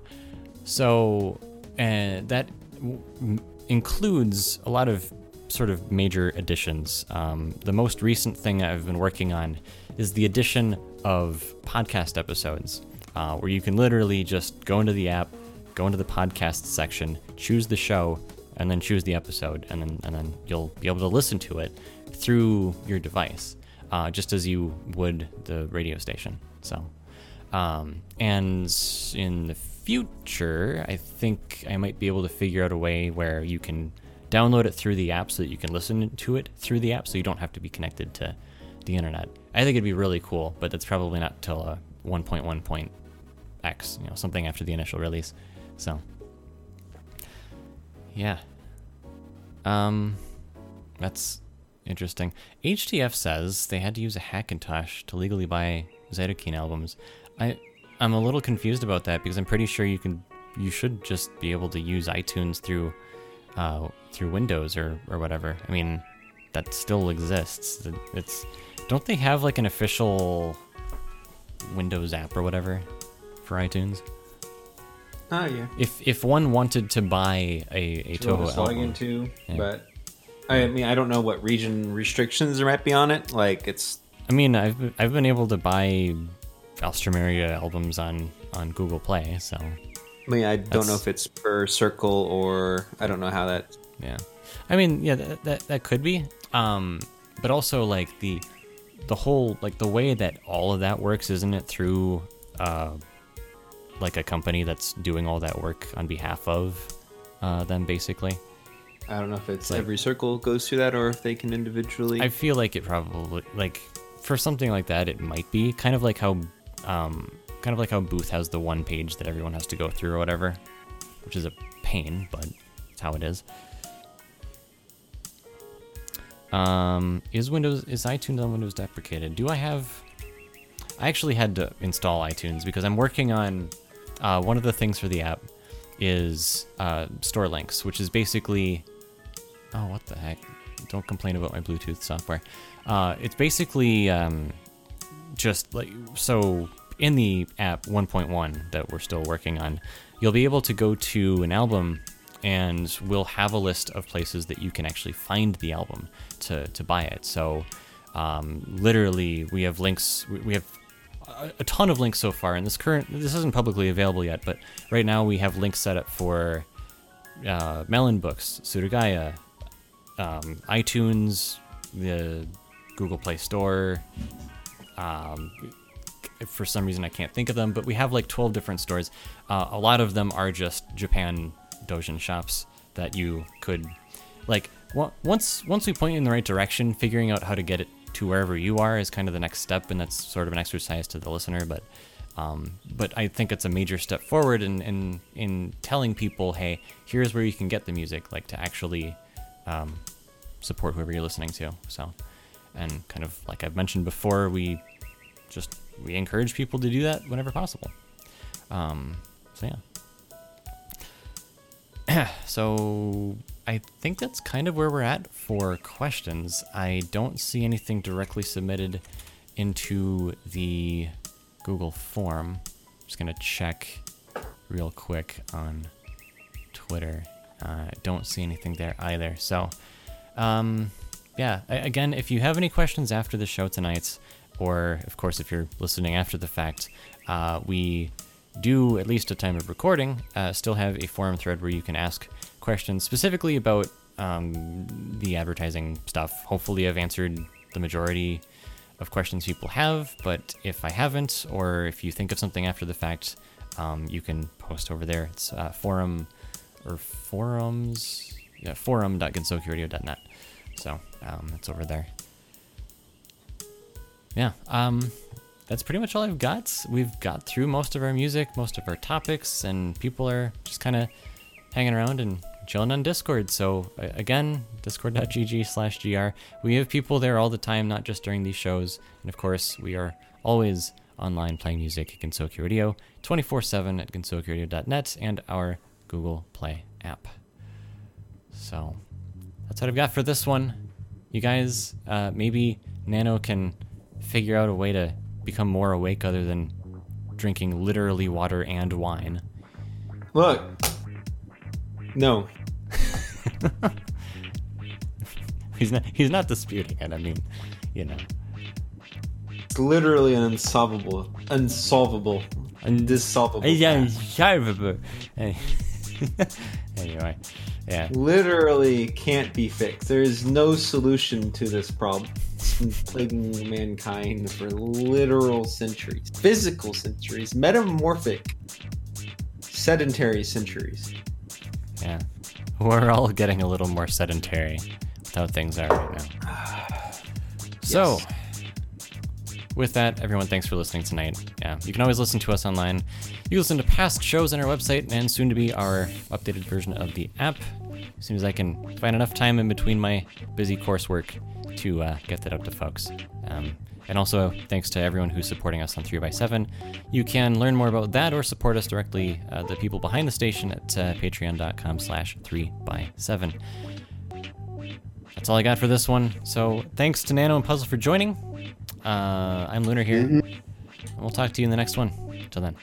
So uh, that w- includes a lot of sort of major additions. Um, the most recent thing I've been working on is the addition of podcast episodes, uh, where you can literally just go into the app, go into the podcast section, choose the show, and then choose the episode, and then and then you'll be able to listen to it through your device, uh, just as you would the radio station. So. Um, and in the future, I think I might be able to figure out a way where you can download it through the app so that you can listen to it through the app so you don't have to be connected to the internet. I think it'd be really cool, but that's probably not till a 1.1.x, you know, something after the initial release. So, yeah. Um, that's interesting. HTF says they had to use a Hackintosh to legally buy Zytokine albums. I I'm a little confused about that because I'm pretty sure you can you should just be able to use iTunes through uh, through Windows or or whatever. I mean, that still exists. It's don't they have like an official Windows app or whatever for iTunes? Oh yeah. If if one wanted to buy a, a To Touhou log album, into, Yeah. but I mean, I don't know what region restrictions there might be on it. Like it's I mean, I've been- I've been able to buy Alstroemeria albums on on Google Play, so I mean, I don't know if it's per circle or I don't know how that. yeah. I mean, yeah, that that, that could be. Um, but also like the the whole like the way that all of that works, isn't it through uh like a company that's doing all that work on behalf of uh, them, basically. I don't know if it's like- every circle goes through that or if they can individually. I feel like it probably like for something like that, it might be kind of like how, um, kind of like how Booth has the one page that everyone has to go through or whatever, which is a pain, but it's how it is. Um, is Windows is iTunes on Windows deprecated? Do I have? I actually had to install iTunes because I'm working on uh, one of the things for the app is uh, store links, which is basically oh what the heck don't complain about my bluetooth software uh, it's basically um, just like so in the app 1.1 that we're still working on you'll be able to go to an album and we'll have a list of places that you can actually find the album to, to buy it so um, literally we have links we- have a, a ton of links so far and this current this isn't publicly available yet but right now we have links set up for uh, Melon Books, Surugaya, um, iTunes, the Google Play Store. Um, for some reason, I can't think of them, but we have like 12 different stores. Uh, a lot of them are just Japan Dojin shops that you could, like, on- once once we point you in the right direction, figuring out how to get it to wherever you are is kind of the next step, and that's sort of an exercise to the listener. But um, but I think it's a major step forward in, in in telling people, hey, here's where you can get the music, like to actually um, support whoever you're listening to. So, and kind of like I've mentioned before, we just we encourage people to do that whenever possible. Um, so yeah. so I think that's kind of where we're at for questions. I don't see anything directly submitted into the Google form. I'm just gonna check real quick on Twitter. Uh, I don't see anything there either. So, um, yeah, a- again, if you have any questions after the show tonight, or of course, if you're listening after the fact, uh, we do, at least at time of recording, uh, still have a forum thread where you can ask questions specifically about um, the advertising stuff. Hopefully, I've answered the majority of questions people have, but if I haven't, or if you think of something after the fact, um, you can post over there. It's uh, forum or forums, yeah, forum.gensokyoradio.net. So um, it's over there. Yeah, um, that's pretty much all I've got. We've got through most of our music, most of our topics, and people are just kind of hanging around and chilling on Discord. So again, discord.gg slash gr. We have people there all the time, not just during these shows. And of course, we are always online playing music at Gensokyo Radio, 24-7 at gensokyoradio.net, and our Google Play app. So that's what I've got for this one. You guys, uh, maybe Nano can figure out a way to become more awake other than drinking literally water and wine. Look. No. He's not. He's not disputing it. I mean, you know. It's literally an unsolvable, unsolvable, undissolvable. Yeah. fact. anyway, yeah. Literally can't be fixed. There is no solution to this problem. It's been plaguing mankind for literal centuries, physical centuries, metamorphic, sedentary centuries. Yeah. We're all getting a little more sedentary with how things are right now. So, with that, everyone, thanks for listening tonight. Yeah, you can always listen to us online. You can listen to past shows on our website and soon to be our updated version of the app. As soon as I can find enough time in between my busy coursework to uh, get that out to folks. Um, and also, thanks to everyone who's supporting us on 3x7. You can learn more about that or support us directly, uh, the people behind the station, at uh, patreon.com slash 3x7. That's all I got for this one. So thanks to Nano and Puzzle for joining. Uh, I'm Lunar here. And we'll talk to you in the next one. Till then.